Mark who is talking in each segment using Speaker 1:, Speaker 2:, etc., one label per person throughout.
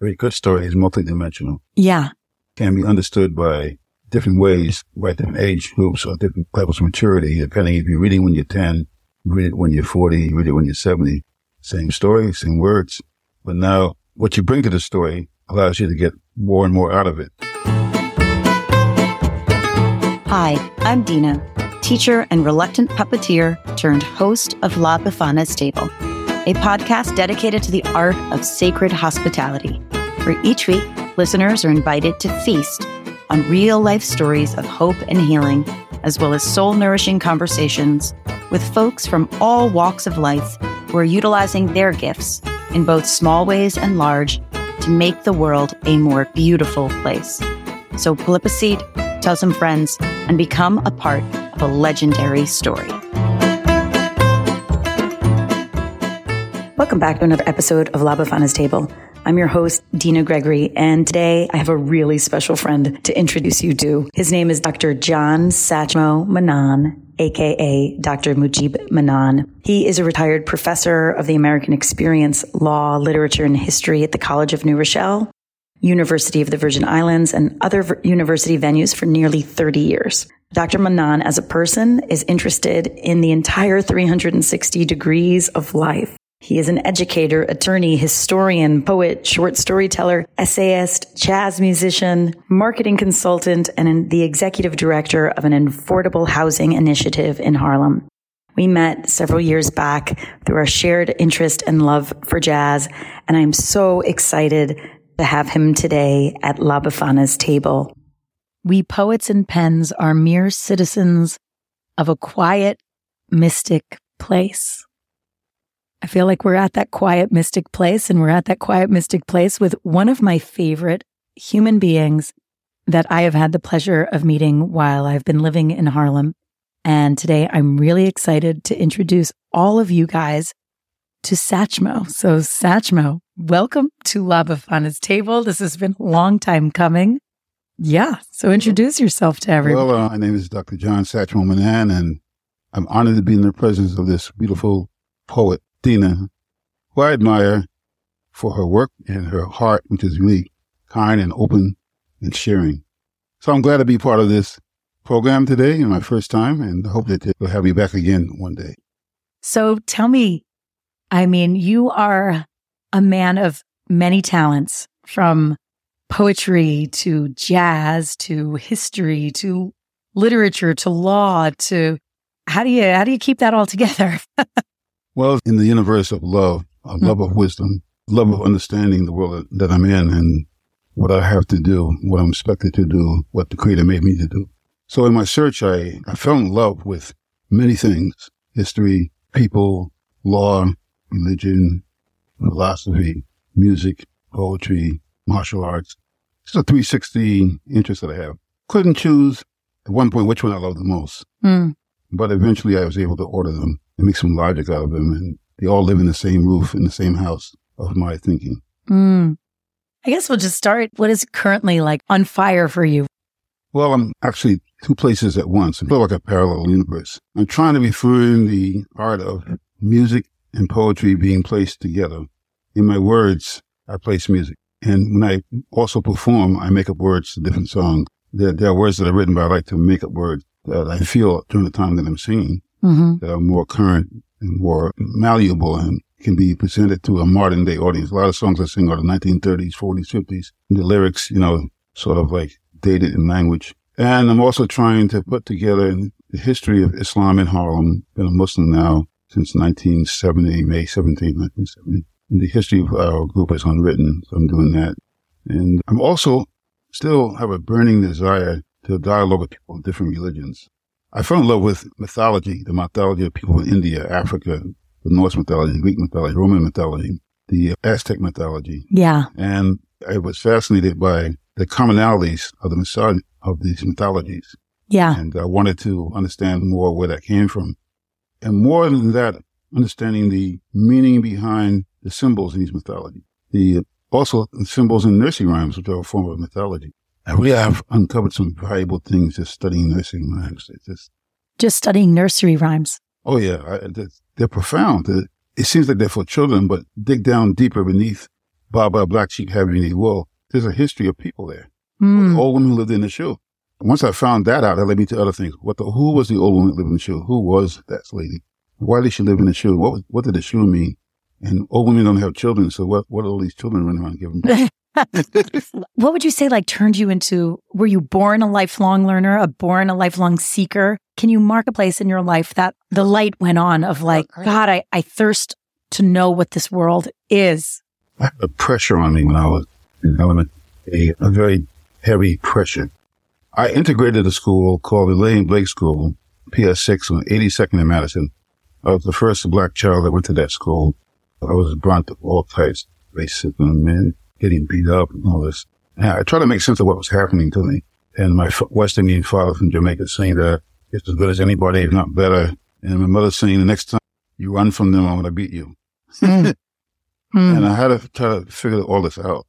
Speaker 1: very good story is multidimensional.
Speaker 2: Yeah.
Speaker 1: Can be understood by different ways, by different age groups or different levels of maturity, depending if you're reading when you're 10, you read it when you're 40, you read it when you're 70. Same story, same words. But now what you bring to the story allows you to get more and more out of it.
Speaker 2: Hi, I'm Dina, teacher and reluctant puppeteer turned host of La Befana's Table, a podcast dedicated to the art of sacred hospitality. where each week, listeners are invited to feast on real life stories of hope and healing, as well as soul nourishing conversations with folks from all walks of life who are utilizing their gifts in both small ways and large to make the world a more beautiful place. So pull up a seat, tell some friends, and become a part of a legendary story. Welcome back to another episode of La Befana's Table. I'm your host, Dina Gregory, and today I have a really special friend to introduce you to. His name is Dr. John Satchmo Mannan, aka Dr. Mujib Mannan. He is a retired professor of the American Experience, Law, Literature, and History at the College of New Rochelle, University of the Virgin Islands, and other university venues for nearly 30 years. Dr. Mannan, as a person, is interested in the entire 360 degrees of life. He is an educator, attorney, historian, poet, short storyteller, essayist, jazz musician, marketing consultant, and the executive director of an affordable housing initiative in Harlem. We met several years back through our shared interest and love for jazz, and I'm so excited to have him today at La Befana's table. We poets and pens are mere citizens of a quiet, mystic place. I feel like we're at that quiet, mystic place, and we're at that quiet, mystic place with one of my favorite human beings that I have had the pleasure of meeting while I've been living in Harlem. And today I'm really excited to introduce all of you guys to Satchmo. So, Satchmo, welcome to La Befana's table. This has been a long time coming. Yeah. So, introduce yourself to everyone.
Speaker 1: Well, uh, my name is Dr. John Satchmo Mannan, and I'm honored to be in the presence of this beautiful poet, Dina, who I admire for her work and her heart, which is really kind and open and sharing. So I'm glad to be part of this program today and my first time and hope that you'll have me back again one day.
Speaker 2: So tell me, I mean, you are a man of many talents from poetry to jazz to history to literature to law to how do you how do you keep that all together?
Speaker 1: Well, in the universe of love, a
Speaker 2: Hmm.
Speaker 1: love of wisdom, love of understanding the world that I'm in and what I have to do, what I'm expected to do, what the Creator made me to do. So in my search, I, I fell in love with many things, history, people, law, religion, philosophy, music, poetry, martial arts. It's a 360 interest that I have. Couldn't choose at one point which one I love the most.
Speaker 2: Hmm.
Speaker 1: But eventually I was able to order them and make some logic out of them. And they all live in the same roof, in the same house of my thinking.
Speaker 2: Mm. I guess we'll just start. What is currently like on fire for you?
Speaker 1: Well, I'm actually two places at once. I feel like a parallel universe. I'm trying to refine the art of music and poetry being placed together. In my words, I place music. And when I also perform, I make up words to different songs. There, there are words that are written, but I like to make up words that I feel during the time that I'm singing.
Speaker 2: Mm-hmm.
Speaker 1: that are more current and more malleable and can be presented to a modern day audience. A lot of songs I sing are the 1930s, 40s, 50s. The lyrics, you know, sort of like dated in language. And I'm also trying to put together the history of Islam in Harlem. Been a Muslim now since 1970, May 17, 1970. And the history of our group is unwritten, so I'm doing that. And I'm also still have a burning desire to dialogue with people of different religions. I fell in love with mythology, the mythology of people in India, Africa, the Norse mythology, Greek mythology, Roman mythology, the Aztec mythology.
Speaker 2: Yeah.
Speaker 1: And I was fascinated by the commonalities of the mythology, of these mythologies.
Speaker 2: Yeah.
Speaker 1: And I wanted to understand more where that came from. And more than that, understanding the meaning behind the symbols in these mythologies. The also symbols in nursery rhymes, which are a form of mythology. I really have uncovered some valuable things just studying nursery rhymes. It's just,
Speaker 2: Just studying nursery rhymes.
Speaker 1: oh yeah, I, they're, they're profound. It, it seems like they're for children, but dig down deeper beneath Baa Black Sheep having Any Wool, there's a history of people there.
Speaker 2: Mm.
Speaker 1: Old women who lived in the shoe. Once I found that out, that led me to other things. What the, who was the old woman that lived in the shoe? Who was that lady? Why did she live in the shoe? What was, what did the shoe mean? And old women don't have children, so what, what are all these children running around giving?
Speaker 2: what would you say like turned you into were you born a lifelong learner a born a lifelong seeker can you mark a place in your life that the light went on of like god i, I thirst to know what this world is
Speaker 1: I had a pressure on me when I was in element, a, a very heavy pressure. I integrated a school called the Lillie Blake School, PS6 on 82nd and Madison. I was the first black child that went to that school. I was brought of all types, racism, men getting beat up and all this. And I tried to make sense of what was happening to me. And my West Indian father from Jamaica saying that it's as good as anybody, if not better. And my mother saying the next time you run from them, I'm going to beat you.
Speaker 2: Mm.
Speaker 1: And I had to try to figure all this out.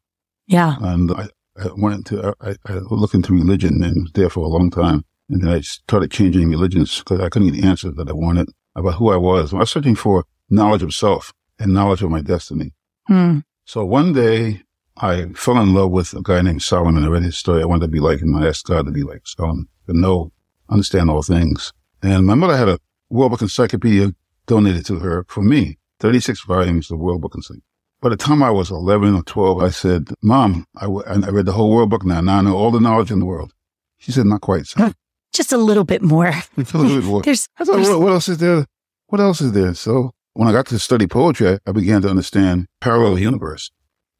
Speaker 2: yeah
Speaker 1: And I, I went into, I, I looked into religion and was there for a long time. And then I started changing religions because I couldn't get the answers that I wanted about who I was. I was searching for knowledge of self and knowledge of my destiny.
Speaker 2: Mm.
Speaker 1: So one day I fell in love with a guy named Solomon. I read his story. I wanted to be like him. I asked God to be like Solomon, to know, understand all things. And my mother had a World Book Encyclopedia donated to her for me, 36 volumes of World Book Encyclopedia. By the time I was 11 or 12, I said, Mom, I, w- I read the whole World Book now. Now I know all the knowledge in the world. She said, not quite. So.
Speaker 2: just a little bit more Just
Speaker 1: a little bit more.
Speaker 2: there's,
Speaker 1: I thought,
Speaker 2: there's-
Speaker 1: what, what else is there? What else is there? So when I got to study poetry, I, I began to understand parallel universe.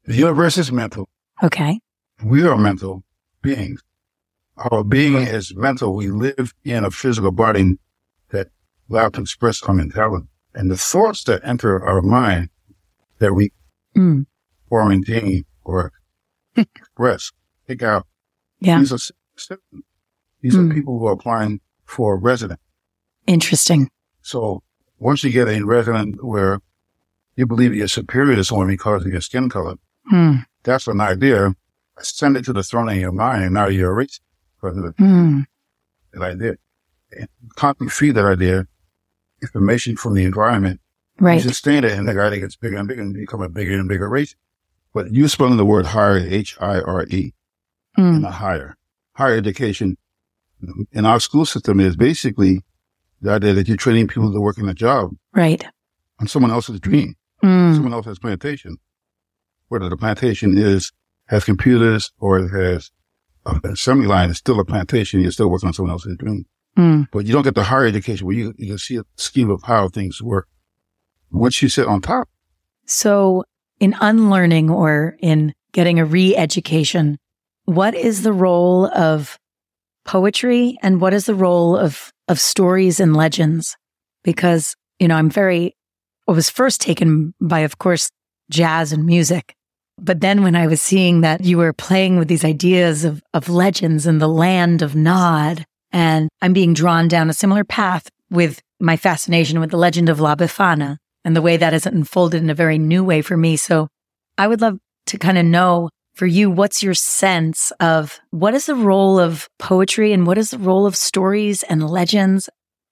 Speaker 1: The universe is mental.
Speaker 2: okay
Speaker 1: We are mental beings. Our being is mental. We live in a physical body that allows to express our mentality. And the thoughts that enter our mind that we
Speaker 2: Mm.
Speaker 1: quarantine or express, pick out,
Speaker 2: yeah
Speaker 1: these are citizens. These
Speaker 2: Mm.
Speaker 1: are people who are applying for a resident.
Speaker 2: interesting
Speaker 1: So once you get a resident where you believe you're superior to someone because of your skin color,
Speaker 2: Mm.
Speaker 1: that's an idea. Send it to the throne in your mind, and now you're a rich president.
Speaker 2: Mm.
Speaker 1: That idea, constantly feed that idea information from the environment.
Speaker 2: right
Speaker 1: You sustain it, and the idea gets bigger and bigger, and become a bigger and bigger race. But you spelling the word higher, H I R E, and a higher, higher education in our school system is basically the idea that you're training people to work in a job
Speaker 2: right
Speaker 1: on someone else's dream.
Speaker 2: Mm.
Speaker 1: someone else's plantation. Whether the plantation is has computers or it has an assembly line, it's still a plantation. You're still working on someone else's dream.
Speaker 2: Mm.
Speaker 1: But you don't get the higher education where you, you can see a scheme of how things work. Once you sit on top,
Speaker 2: So, in unlearning or in getting a re education, what is the role of poetry and what is the role of, of stories and legends? Because, you know, I'm very, I was first taken by, of course, jazz and music. But then when I was seeing that you were playing with these ideas of, of legends and the land of Nod, and I'm being drawn down a similar path with my fascination with the legend of La Befana and the way that has unfolded in a very new way for me. So I would love to kind of know for you, what's your sense of what is the role of poetry and what is the role of stories and legends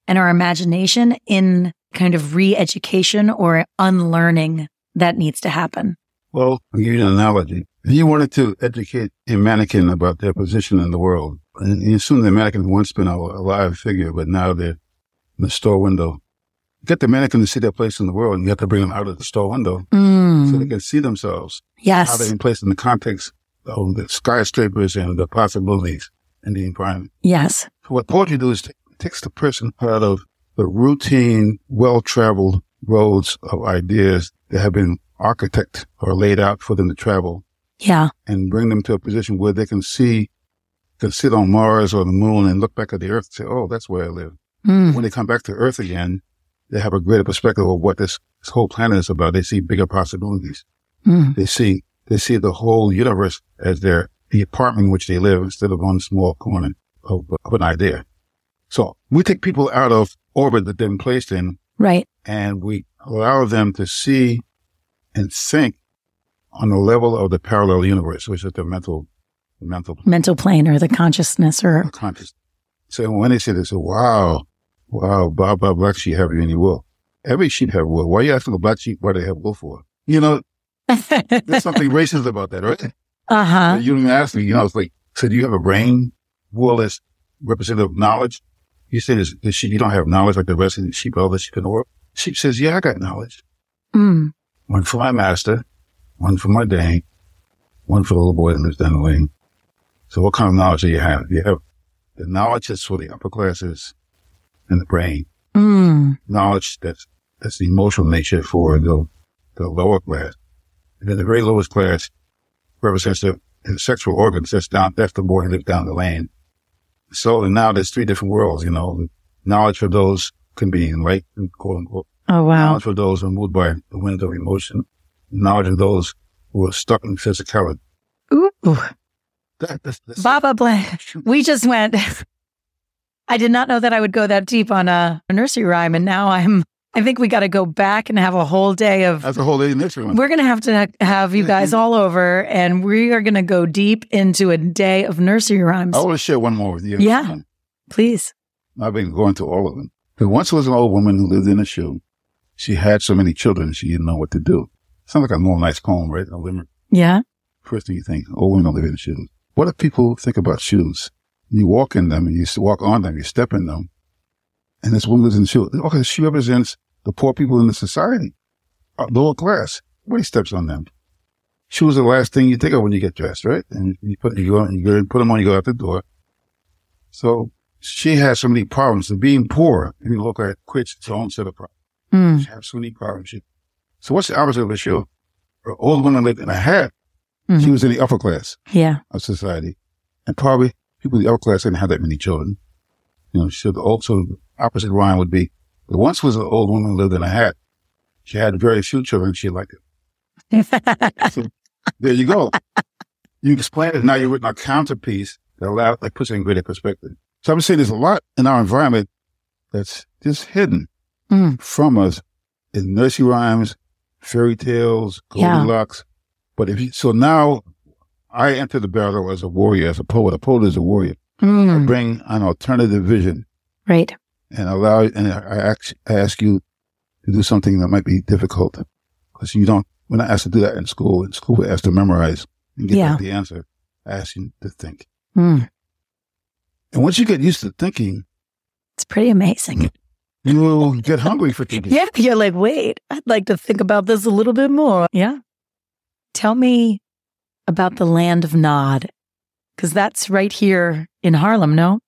Speaker 2: and our imagination in kind of re-education or unlearning that needs to happen?
Speaker 1: Well, I'll give you an analogy. If you wanted to educate a mannequin about their position in the world, and you assume the mannequin once been a, a live figure, but now they're in the store window. Get the mannequin to see their place in the world, and you have to bring them out of the store window so they
Speaker 2: Mm,
Speaker 1: can see themselves
Speaker 2: Yes.
Speaker 1: how they're in place in the context of the skyscrapers and the possibilities in the environment.
Speaker 2: Yes.
Speaker 1: So what poetry does is takes the person out of the routine, well-traveled roads of ideas that have been architected or laid out for them to travel
Speaker 2: Yeah.
Speaker 1: and bring them to a position where they can see, can sit on Mars or the moon and look back at the earth and say, oh, that's where I live.
Speaker 2: Mm,
Speaker 1: When they come back to earth again, they have a greater perspective of what this, this whole planet is about. They see bigger possibilities.
Speaker 2: mm,
Speaker 1: They see, they see the whole universe as their, the apartment in which they live instead of one small corner of, of an idea. So we take people out of orbit that they've been placed in
Speaker 2: right.
Speaker 1: and we allow them to see and think on the level of the parallel universe, which is the mental, the mental
Speaker 2: Mental plane or the consciousness or,
Speaker 1: conscious. So when they say this, wow, wow, blah, blah, black sheep have any wool. Every sheep have wool. Why are you asking a black sheep why they have wool for? You know, There's something racist about that, right?
Speaker 2: Uh huh.
Speaker 1: You didn't ask me, you know, it's like, so do you have a brain? Wool as representative of knowledge. You say this, this sheep, you don't have knowledge like the rest of the sheep, all the sheep in the world. Sheep says, yeah, I got knowledge.
Speaker 2: Mm.
Speaker 1: One for my master, one for my dame, one for the little boy that lives down the lane. So what kind of knowledge do you have? You have the knowledge that's for the upper classes and the brain.
Speaker 2: Mm.
Speaker 1: Knowledge that's, that's the emotional nature for the, the lower class. And then the very lowest class represents the, the sexual organs. That's down, that's the boy who lives down the lane. So now there's three different worlds, you know, knowledge for those can be enlightened, quote unquote.
Speaker 2: Oh, wow.
Speaker 1: Knowledge for those who are moved by the wind of emotion. Knowledge of those who are stuck in physicality.
Speaker 2: Ooh.
Speaker 1: That, that's, that's
Speaker 2: Baba Blank. We just went. I did not know that I would go that deep on a, a nursery rhyme. And now I'm, I think we got to go back and have a whole day of
Speaker 1: that's a whole day next one.
Speaker 2: We're going to have to ha- have you guys all over and we are going to go deep into a day of nursery rhymes.
Speaker 1: I want to share one more with you.
Speaker 2: Yeah. Please.
Speaker 1: I've been going to all of them. There once was an old woman who lived in a shoe. She had so many children, she didn't know what to do. Sounds like a more nice poem, right? A limerick.
Speaker 2: Yeah.
Speaker 1: First thing you think, oh, women don't live in shoes. What do people think about shoes? You walk in them and you walk on them, you step in them. And this woman lives in shoes. Okay, she represents the poor people in the society, uh, lower class. Nobody steps on them. Shoes are the last thing you think of when you get dressed, right? And you put, you go, you go and put them on, you go out the door. So she has so many problems. And being poor, and you look at quits its own set of problems.
Speaker 2: Mm.
Speaker 1: She has so many problems. She- So what's the opposite of a shoe? An old woman lived in a hat.
Speaker 2: Mhm.
Speaker 1: She was in the upper class
Speaker 2: Yeah.
Speaker 1: of society. And probably people in the upper class didn't have that many children. You know, so the also the opposite rhyme would be, there once was an old woman lived in a hat. She had very few children. She liked it. So there you go. You explain it. Now you've written a counterpiece that allow, that puts it in greater perspective. So I'm saying there's a lot in our environment that's just hidden
Speaker 2: Mm.
Speaker 1: from us in nursery rhymes, fairy tales,
Speaker 2: Yeah.
Speaker 1: Goldilocks. But if you, so now I enter the battle as a warrior, as a poet. A poet is a warrior. I
Speaker 2: Mm.
Speaker 1: bring an alternative vision
Speaker 2: Right.
Speaker 1: and allow, and I ask, I ask you to do something that might be difficult because you don't, we're not asked to do that in school. In school, we're asked to memorize and get
Speaker 2: Yeah.
Speaker 1: the answer. I ask you to think.
Speaker 2: Mm.
Speaker 1: And once you get used to thinking,
Speaker 2: It's pretty amazing.
Speaker 1: You will get hungry for thinking.
Speaker 2: Yeah. You're like, wait, I'd like to think about this a little bit more. Yeah. Tell me about the land of Nod, because that's right here in Harlem, no?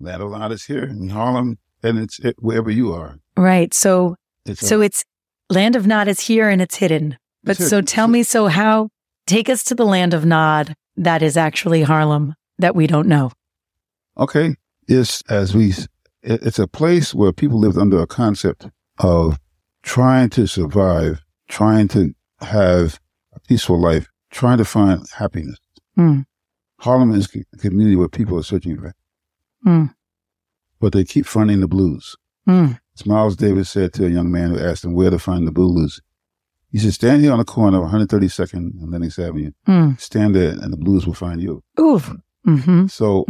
Speaker 1: That a lot is here in Harlem and it's it, wherever you are.
Speaker 2: Right. So,
Speaker 1: It's a-
Speaker 2: so it's land of Nod is here and it's hidden. But
Speaker 1: It's
Speaker 2: so
Speaker 1: hidden.
Speaker 2: tell me, so how, take us to the land of Nod that is actually Harlem that we don't know.
Speaker 1: Okay. It's as we, it's a place where people lived under a concept of trying to survive, trying to have a peaceful life, trying to find happiness.
Speaker 2: Hmm.
Speaker 1: Harlem is a community where people are searching for,
Speaker 2: Hmm.
Speaker 1: but they keep finding the blues.
Speaker 2: Mm.
Speaker 1: As Miles Davis said to a young man who asked him where to find the blues, he said, stand here on the corner of 132nd and Lenox Avenue.
Speaker 2: Mm.
Speaker 1: Stand there and the blues will find you.
Speaker 2: Ooh. Mm-hmm.
Speaker 1: So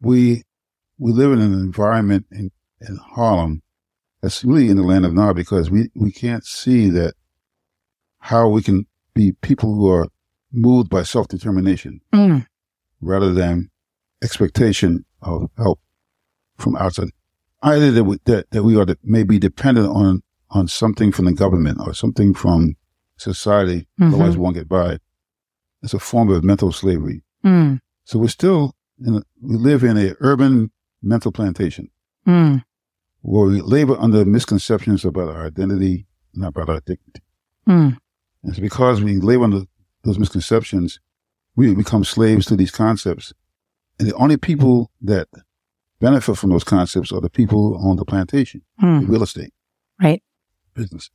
Speaker 1: we we live in an environment in, in Harlem that's really in the land of Nod because we, we can't see that how we can be people who are moved by self determination
Speaker 2: Mm.
Speaker 1: rather than expectation of help from outside. Either that we, that, that we are de- maybe dependent on on something from the government or something from society,
Speaker 2: Mhm.
Speaker 1: otherwise we won't get by. It's a form of mental slavery.
Speaker 2: Mm.
Speaker 1: So we're still in a, we live in a urban mental plantation
Speaker 2: Mm.
Speaker 1: where we labor under misconceptions about our identity and about our dignity.
Speaker 2: Mm.
Speaker 1: And it's because we labor under those misconceptions, we become slaves to these concepts. And the only people that benefit from those concepts are the people who own the plantation,
Speaker 2: Mm.
Speaker 1: real estate
Speaker 2: Right.
Speaker 1: business.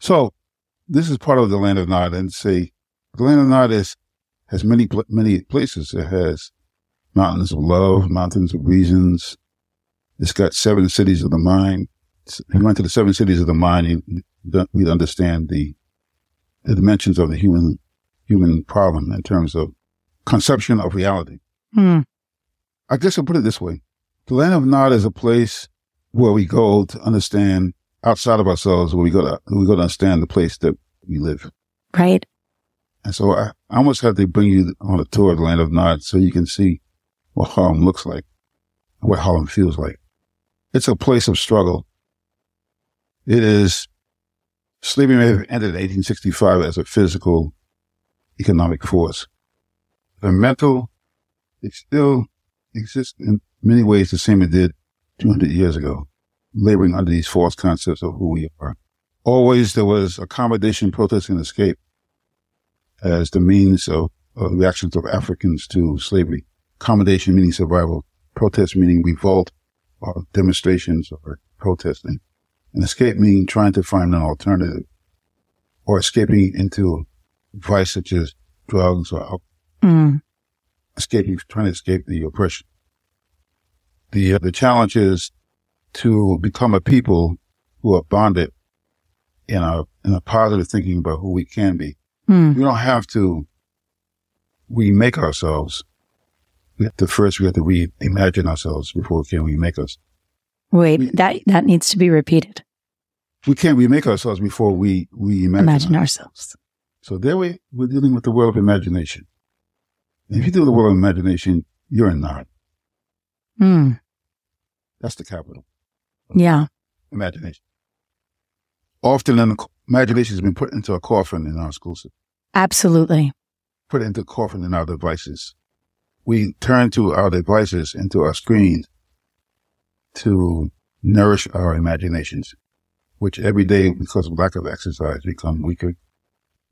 Speaker 1: So this is part of the land of Nod and say the land of Nod is, has many, many places. It has mountains of love, mountains of reasons. It's got seven cities of the mind. If you went to the seven cities of the mind, we'd understand the, the dimensions of the human, human problem in terms of conception of reality.
Speaker 2: Mm.
Speaker 1: I guess I'll put it this way. The land of Nod is a place where we go to understand outside of ourselves, where we go to, we go to understand the place that we live.
Speaker 2: Right.
Speaker 1: And so I, I almost have to bring you on a tour of the land of Nod so you can see what Harlem looks like, what Harlem feels like. It's a place of struggle. It is, slavery may have ended in 1865 as a physical economic force. The mental, it still exists in many ways the same it did 200 years ago, laboring under these false concepts of who we are. Always there was accommodation, protest, and escape as the means of, of reactions of Africans to slavery. Accommodation meaning survival, protest meaning revolt or demonstrations or protesting, and escape meaning trying to find an alternative or escaping into vice such as drugs or mm. escaping, trying to escape the oppression. The, uh, the challenge is to become a people who are bonded in a, in a positive thinking about who we can be. Mm. We don't have to remake ourselves. We have to first, we have to reimagine ourselves before can we can remake us.
Speaker 2: Wait, we, that, that needs to be repeated.
Speaker 1: We can't remake ourselves before we, we imagine,
Speaker 2: imagine ourselves.
Speaker 1: So there we, we're dealing with the world of imagination. And if you do the world of imagination, you're in Nod. Hmm. That's the capital.
Speaker 2: Yeah.
Speaker 1: Imagination. Often imagination has been put into a coffin in our schools.
Speaker 2: Absolutely.
Speaker 1: Put into a coffin in our devices. We turn to our devices, into our screens to nourish our imaginations, which every day, because of lack of exercise, become weaker.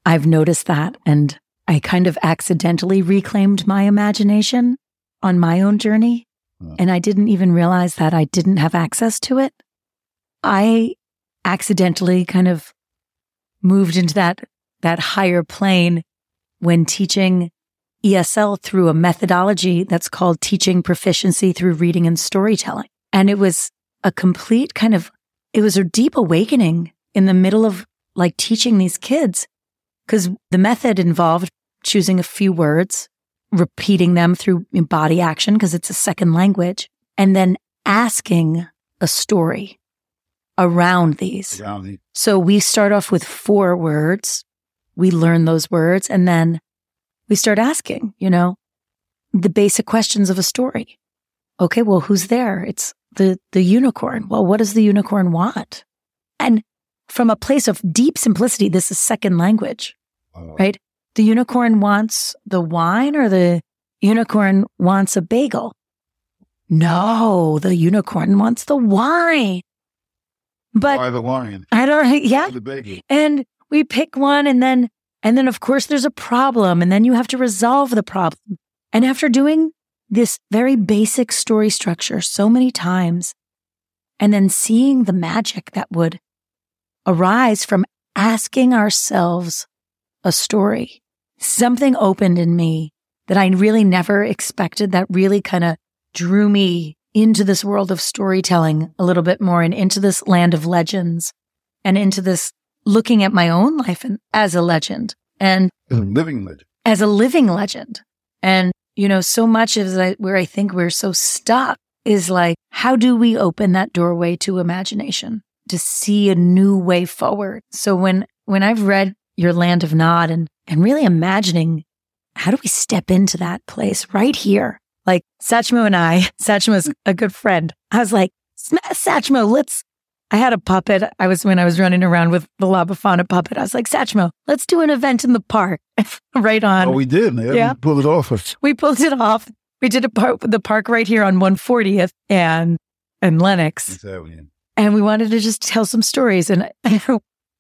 Speaker 2: I've noticed that. And I kind of accidentally reclaimed my imagination on my own journey. And I didn't even realize that I didn't have access to it. I accidentally kind of moved into that, that higher plane when teaching ESL through a methodology that's called teaching proficiency through reading and storytelling. And it was a complete kind of, it was a deep awakening in the middle of like teaching these kids because the method involved choosing a few words, repeating them through body action because it's a second language, and then asking a story around these. Around So we start off with four words. We learn those words and then we start asking, you know, the basic questions of a story. Okay. Well, who's there? It's the, the unicorn. Well, what does the unicorn want? And from a place of deep simplicity, this is second language, oh. right? The unicorn wants the wine or the unicorn wants a bagel? No, the unicorn wants the wine. But
Speaker 1: Why the wine?
Speaker 2: I don't. Yeah. The bagel. And we pick one, and then and then of course there's a problem, and then you have to resolve the problem. And after doing this very basic story structure so many times, and then seeing the magic that would arise from asking ourselves a story, something opened in me that I really never expected that really kind of drew me into this world of storytelling a little bit more and into this land of legends and into this looking at my own life and, as a legend and
Speaker 1: as a living legend.
Speaker 2: As a living legend. And, you know, so much of where I think we're so stuck is like, how do we open that doorway to imagination to see a new way forward? So when, when I've read your land of Nod and, and really imagining how do we step into that place right here like Satchmo and I, Satchmo's a good friend. I was like, Satchmo, let's, I had a puppet. I was, when I was running around with the La Befana puppet, I was like, Satchmo, let's do an event in the park. right on.
Speaker 1: Oh, we did. Yeah. yeah. We pulled it off.
Speaker 2: We pulled it off. We did a part park, the park right here on 140th and, and Lenox. Exactly. And we wanted to just tell some stories. And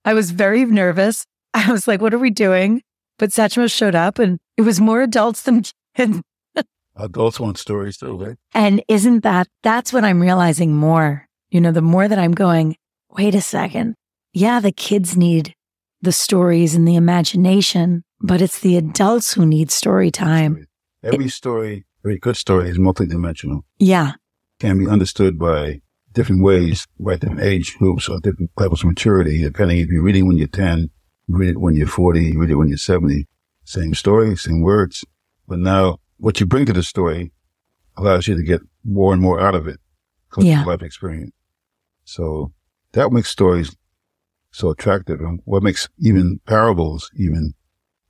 Speaker 2: I was very nervous. I was like, what are we doing? But Satchmo showed up and it was more adults than kids.
Speaker 1: Adults want stories too, right?
Speaker 2: And isn't that, that's what I'm realizing more. You know, the more that I'm going, wait a second. Yeah, the kids need the stories and the imagination, but it's the adults who need story time.
Speaker 1: Every story, every good story is multidimensional.
Speaker 2: Yeah.
Speaker 1: Can be understood by different ways, by different age groups or different levels of maturity, depending if you're reading when you're 10, you read it when you're 40, you read it when you're 70. Same story, same words. But now what you bring to the story allows you to get more and more out of it.
Speaker 2: Yeah.
Speaker 1: Life experience. So that makes stories so attractive and what makes even parables even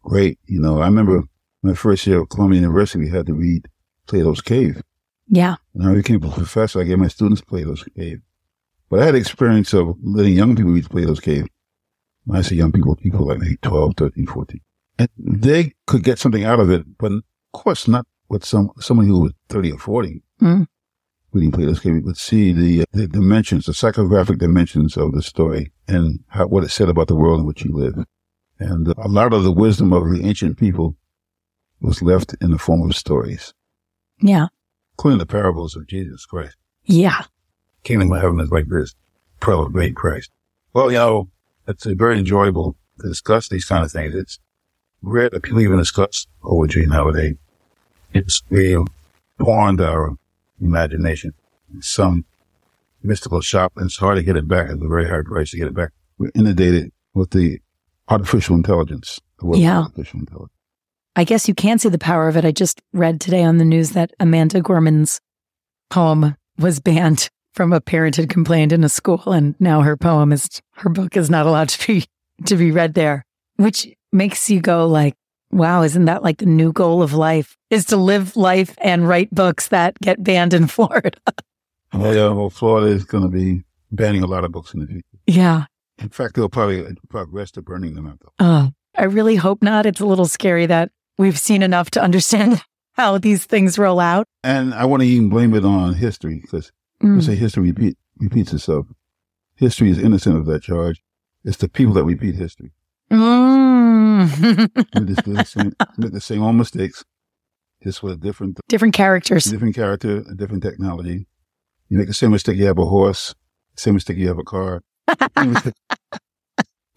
Speaker 1: great. You know, I remember my first year at Columbia University, we had to read Plato's Cave.
Speaker 2: Yeah.
Speaker 1: When I became a professor, I gave my students Plato's Cave. But I had experience of letting young people read Plato's Cave. When I say young people, people like maybe 12, 13, 14. And they could get something out of it, but of course not with some someone who was 30 or 40
Speaker 2: Mm.
Speaker 1: Reading Plato's Cave would see the, the dimensions, the psychographic dimensions of the story and how, what it said about the world in which you live. And a lot of the wisdom of the ancient people was left in the form of stories,
Speaker 2: Yeah.
Speaker 1: including the parables of Jesus Christ.
Speaker 2: Yeah.
Speaker 1: Kingdom of heaven is like this, pearl of great Christ. Well, you know, it's uh, very enjoyable to discuss these kind of things. It's rare that people even discuss poetry nowadays. It's we pawned our imagination some mystical shop, and it's hard to get it back. It's a very hard price to get it back. We're inundated with the artificial intelligence. The
Speaker 2: Yeah.
Speaker 1: artificial intelligence.
Speaker 2: I guess you can see the power of it. I just read today on the news that Amanda Gorman's poem was banned from a parent had complained in a school and now her poem is her book is not allowed to be to be read there, which makes you go like, wow, isn't that like the new goal of life is to live life and write books that get banned in Florida?
Speaker 1: Oh, yeah, well, Florida is going to be banning a lot of books in the future.
Speaker 2: yeah.
Speaker 1: In fact, they'll probably progress to burning them out. Though.
Speaker 2: Oh, I really hope not. It's a little scary that we've seen enough to understand how these things roll out.
Speaker 1: And I want to even blame it on history because
Speaker 2: Mm.
Speaker 1: Say history repeat, repeats itself. History is innocent of that charge. It's the people that repeat history.
Speaker 2: Mm.
Speaker 1: We just do the same, make the same old mistakes, just with a different,
Speaker 2: Different characters.
Speaker 1: different character, a different technology. You make the same mistake. You have a horse. Same mistake. You have a car. It's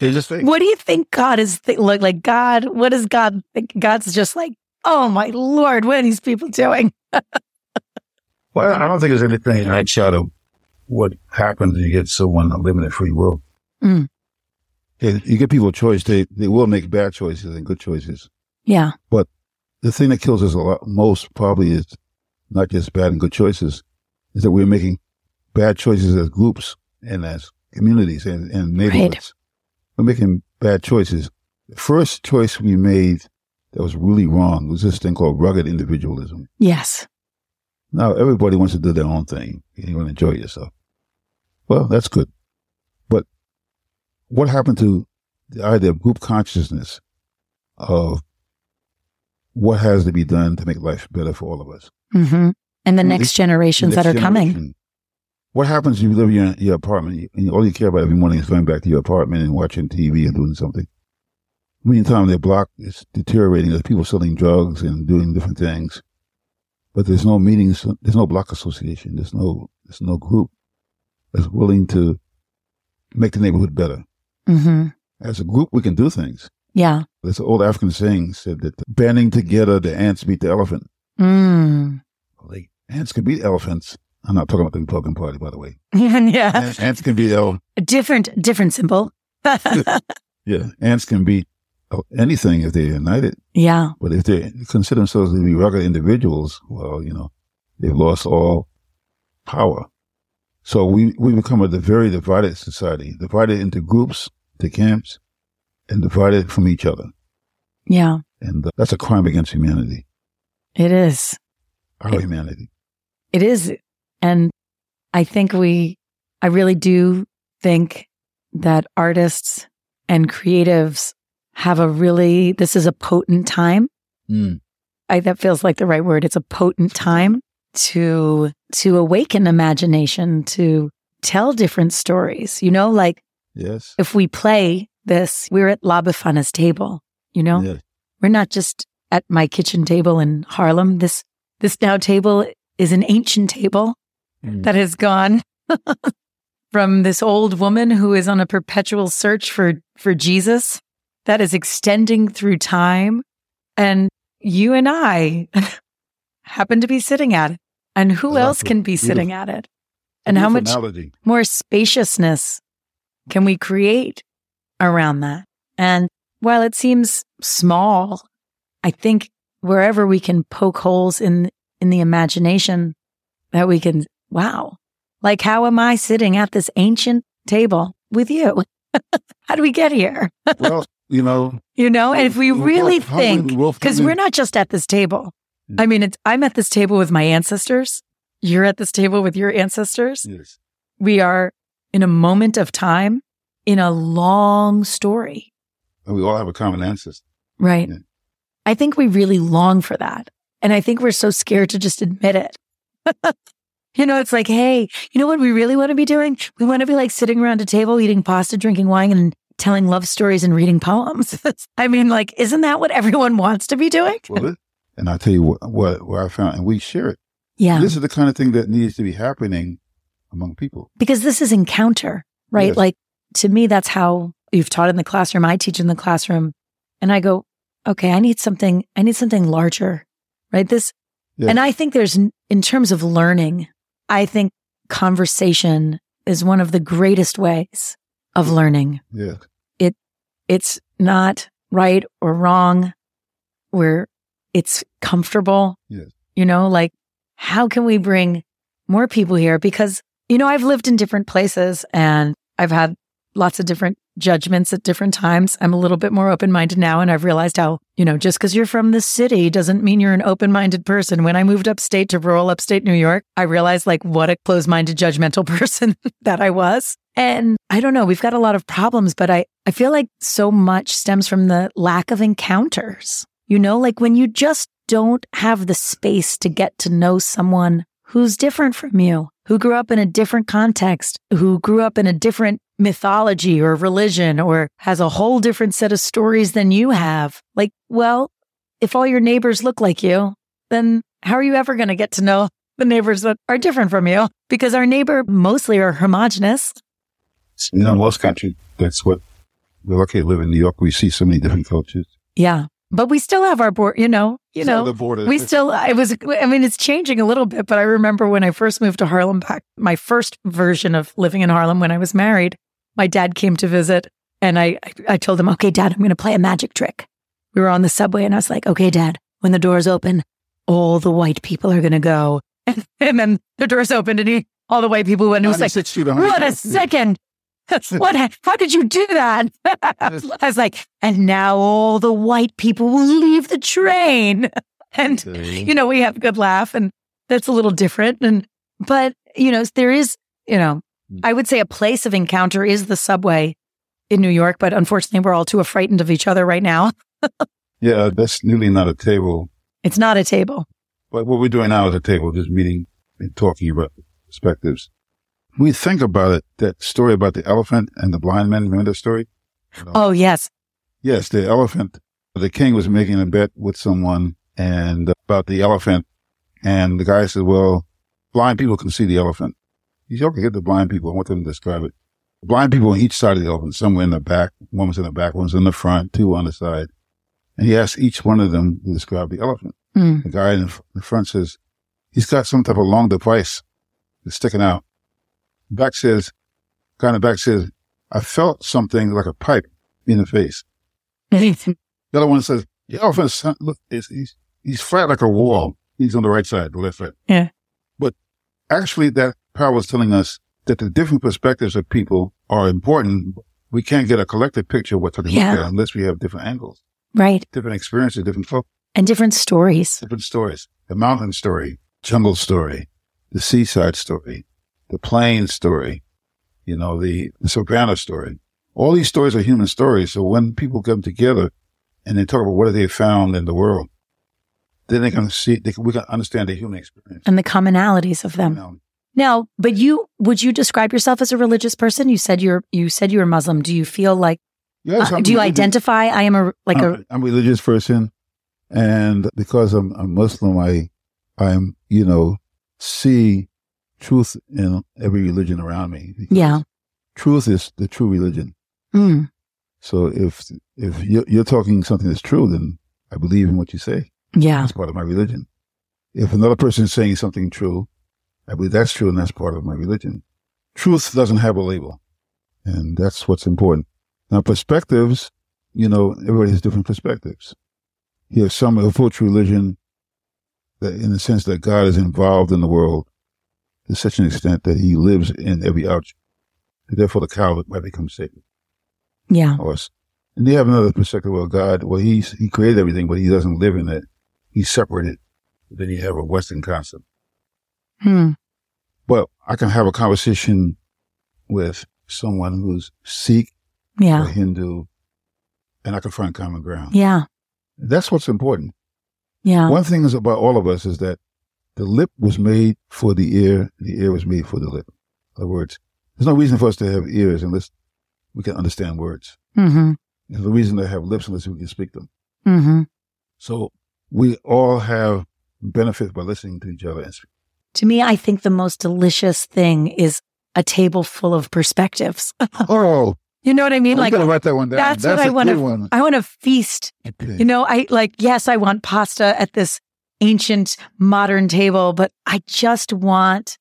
Speaker 1: just fake.
Speaker 2: What do you think God is th- look like? God, what does God think? God's just like, oh my lord, what are these people doing?
Speaker 1: Well, I don't think there's anything outside of what happens when you get someone living in a free world.
Speaker 2: Mm.
Speaker 1: Yeah, you give people a choice. They they will make bad choices and good choices.
Speaker 2: Yeah, But
Speaker 1: the thing that kills us a lot most probably is not just bad and good choices, is that we're making bad choices as groups and as communities and, and neighborhoods. We're making bad choices. The first choice we made that was really wrong was this thing called rugged individualism.
Speaker 2: yes,
Speaker 1: Now everybody wants to do their own thing. You want to enjoy yourself. Well, that's good. What happened to the idea of group consciousness of what has to be done to make life better for all of us?
Speaker 2: hmm and the
Speaker 1: And
Speaker 2: next
Speaker 1: the-
Speaker 2: generations that are
Speaker 1: Next
Speaker 2: coming.
Speaker 1: What happens if you live in your, your apartment and all you care about every morning is going back to your apartment and watching TV and doing something? Meantime, their block is deteriorating. There's people selling drugs and doing different things, but there's no meetings. There's no block association. There's no there's no group that's willing to make the neighborhood better.
Speaker 2: Hmm
Speaker 1: As a group, we can do things.
Speaker 2: Yeah.
Speaker 1: This old African saying said that banding together, the ants beat the elephant.
Speaker 2: Mm.
Speaker 1: Like ants can beat elephants. I'm not talking about the Republican Party, by the way.
Speaker 2: yeah.
Speaker 1: Ants, ants can beat el-
Speaker 2: Different, different symbol.
Speaker 1: yeah, ants can beat anything if they're united.
Speaker 2: yeah.
Speaker 1: But if they consider themselves to be rugged individuals, well, you know, they've lost all power. So we, we become a very divided society, divided into groups, to camps, and divided from each other.
Speaker 2: Yeah.
Speaker 1: And uh, that's a crime against humanity,
Speaker 2: It is.
Speaker 1: our humanity.
Speaker 2: It is. And I think we, I really do think that artists and creatives have a really, this is a potent time.
Speaker 1: Mm.
Speaker 2: I, that feels like the right word. It's a potent time to, to awaken imagination, to tell different stories. You know, like
Speaker 1: Yes.
Speaker 2: if we play this, we're at La Befana's table, you know?
Speaker 1: Yes.
Speaker 2: We're not just at my kitchen table in Harlem. This this now table is an ancient table
Speaker 1: Mm.
Speaker 2: that has gone from this old woman who is on a perpetual search for for Jesus that is extending through time and you and I happen to be sitting at it. And who else can be sitting
Speaker 1: Beautiful.
Speaker 2: at it? And how much more spaciousness can we create around that? And while it seems small, I think wherever we can poke holes in in the imagination that we can wow. Like how am I sitting at this ancient table with you? How do we get here?
Speaker 1: well, you know,
Speaker 2: you know, and if we really think, because we're not just at this table. I mean, it's, I'm at this table with my ancestors. You're at this table with your ancestors.
Speaker 1: Yes.
Speaker 2: We are in a moment of time in a long story.
Speaker 1: And we all have a common ancestor.
Speaker 2: Right.
Speaker 1: Yeah.
Speaker 2: I think we really long for that. And I think we're so scared to just admit it. you know, it's like, hey, you know what we really want to be doing? We want to be like sitting around a table, eating pasta, drinking wine, and telling love stories and reading poems. I mean, like, isn't that what everyone wants to be doing?
Speaker 1: Well, and I'll tell you what, what, what I found, and we share it.
Speaker 2: Yeah.
Speaker 1: This is the kind of thing that needs to be happening among people.
Speaker 2: because this is encounter, right?
Speaker 1: Yes.
Speaker 2: Like to me, that's how you've taught in the classroom. I teach in the classroom and I go, okay, I need something, I need something larger, right? This,
Speaker 1: Yes.
Speaker 2: and I think there's, in terms of learning, I think conversation is one of the greatest ways of learning.
Speaker 1: Yeah.
Speaker 2: It, It's not right or wrong where it's comfortable.
Speaker 1: Yes.
Speaker 2: You know, like how can we bring more people here? Because, you know, I've lived in different places and I've had lots of different judgments at different times. I'm a little bit more open minded now. And I've realized how, you know, just because you're from the city doesn't mean you're an open minded person. When I moved upstate to rural upstate New York, I realized like what a closed minded, judgmental person that I was. And I don't know, we've got a lot of problems, but I, I feel like so much stems from the lack of encounters. You know, like when you just don't have the space to get to know someone who's different from you, who grew up in a different context, who grew up in a different mythology or religion, or has a whole different set of stories than you have. Like, well, if all your neighbors look like you, then how are you ever going to get to know the neighbors that are different from you? Because our neighbor mostly are homogenous.
Speaker 1: In most countries, that's what we're lucky to live in New York. We see so many different cultures.
Speaker 2: Yeah. But we still have our board, you know, you know,
Speaker 1: the border.
Speaker 2: we still, I was, I mean, it's changing a little bit, but I remember when I first moved to Harlem back, my first version of living in Harlem when I was married, my dad came to visit and I, I, I told him, okay, dad, I'm going to play a magic trick. We were on the subway and I was like, okay, dad, when the doors open, all the white people are going to go. And, and then the doors opened and he, all the white people went, and it was like,
Speaker 1: 96 feet, 100
Speaker 2: what a second. what? How did you do that? I was like, and now all the white people will leave the train. And, you know, we have a good laugh and that's a little different. And, but, you know, there is, you know, hmm. I would say a place of encounter is the subway in New York, but unfortunately we're all too frightened of each other right now.
Speaker 1: Yeah, uh, that's nearly not a table.
Speaker 2: It's not a table.
Speaker 1: But what we're doing now is a table, just meeting and talking about perspectives. When we think about it, that story about the elephant and the blind man, remember that story? You know?
Speaker 2: Oh, yes.
Speaker 1: Yes, the elephant. The king was making a bet with someone and about the elephant. And the guy said, well, blind people can see the elephant. He said, okay, get the blind people. I want them to describe it. Blind people on each side of the elephant, somewhere in the back. One was in the back, one was in the front, two on the side. And he asked each one of them to describe the elephant.
Speaker 2: Mm.
Speaker 1: The guy in the the front says, he's got some type of long device that's sticking out. Back says, in the back says, I felt something like a pipe in the face. The other one says, the elephant's son- look, he's, he's flat like a wall. He's on the right side, the left side.
Speaker 2: Yeah.
Speaker 1: But actually that parable is telling us that the different perspectives of people are important. We can't get a collective picture of what
Speaker 2: Yeah.
Speaker 1: at unless we have different angles,
Speaker 2: right.
Speaker 1: different experiences, different folk,
Speaker 2: And different stories.
Speaker 1: different stories. The mountain story, jungle story, the seaside story, the plain story, you know, the, the savannah story. All these stories are human stories. So when people come together and they talk about what have they found in the world, then they can see, they can, we can understand the human experience.
Speaker 2: and the commonalities of them.
Speaker 1: You
Speaker 2: Now, but you would you describe yourself as a religious person? You said you're you said you're Muslim. Do you feel like
Speaker 1: yes,
Speaker 2: uh, do you identify I am a like a
Speaker 1: I'm, I'm a religious person, and because I'm a Muslim, I, I'm, you know, see truth in every religion around me.
Speaker 2: Yeah.
Speaker 1: truth is the true religion.
Speaker 2: mm,
Speaker 1: So if if you're, you're talking something that's true, then I believe in what you say.
Speaker 2: yeah.
Speaker 1: That's part of my religion. If another person is saying something true, I believe that's true, and that's part of my religion. Truth doesn't have a label, and that's what's important. Now, perspectives, you know, everybody has different perspectives. You have some who approach religion that, in the sense that God is involved in the world to such an extent that He lives in every object. Therefore, the cow might become sacred.
Speaker 2: Yeah.
Speaker 1: Or, and they have another perspective where God. Well, he's, he created everything, but he doesn't live in it. He's separated. Then you have a Western concept.
Speaker 2: Hmm.
Speaker 1: Well, I can have a conversation with someone who's Sikh or
Speaker 2: Yeah.
Speaker 1: Hindu, and I can find common ground.
Speaker 2: Yeah.
Speaker 1: That's what's important.
Speaker 2: Yeah.
Speaker 1: One thing is about all of us is that the lip was made for the ear, the ear was made for the lip. In other words, there's no reason for us to have ears unless we can understand words.
Speaker 2: Mm-hmm.
Speaker 1: There's no reason to have lips unless we can speak them.
Speaker 2: Mm-hmm.
Speaker 1: So we all have benefits by listening to each other. And speak.
Speaker 2: To me, I think the most delicious thing is a table full of perspectives.
Speaker 1: Oh,
Speaker 2: you know what I mean?
Speaker 1: I'm
Speaker 2: Like
Speaker 1: gonna write that one down.
Speaker 2: that's what
Speaker 1: a
Speaker 2: I wanna- I want to feast.
Speaker 1: Okay.
Speaker 2: You know, I like, yes, I want pasta at this ancient modern table, but I just want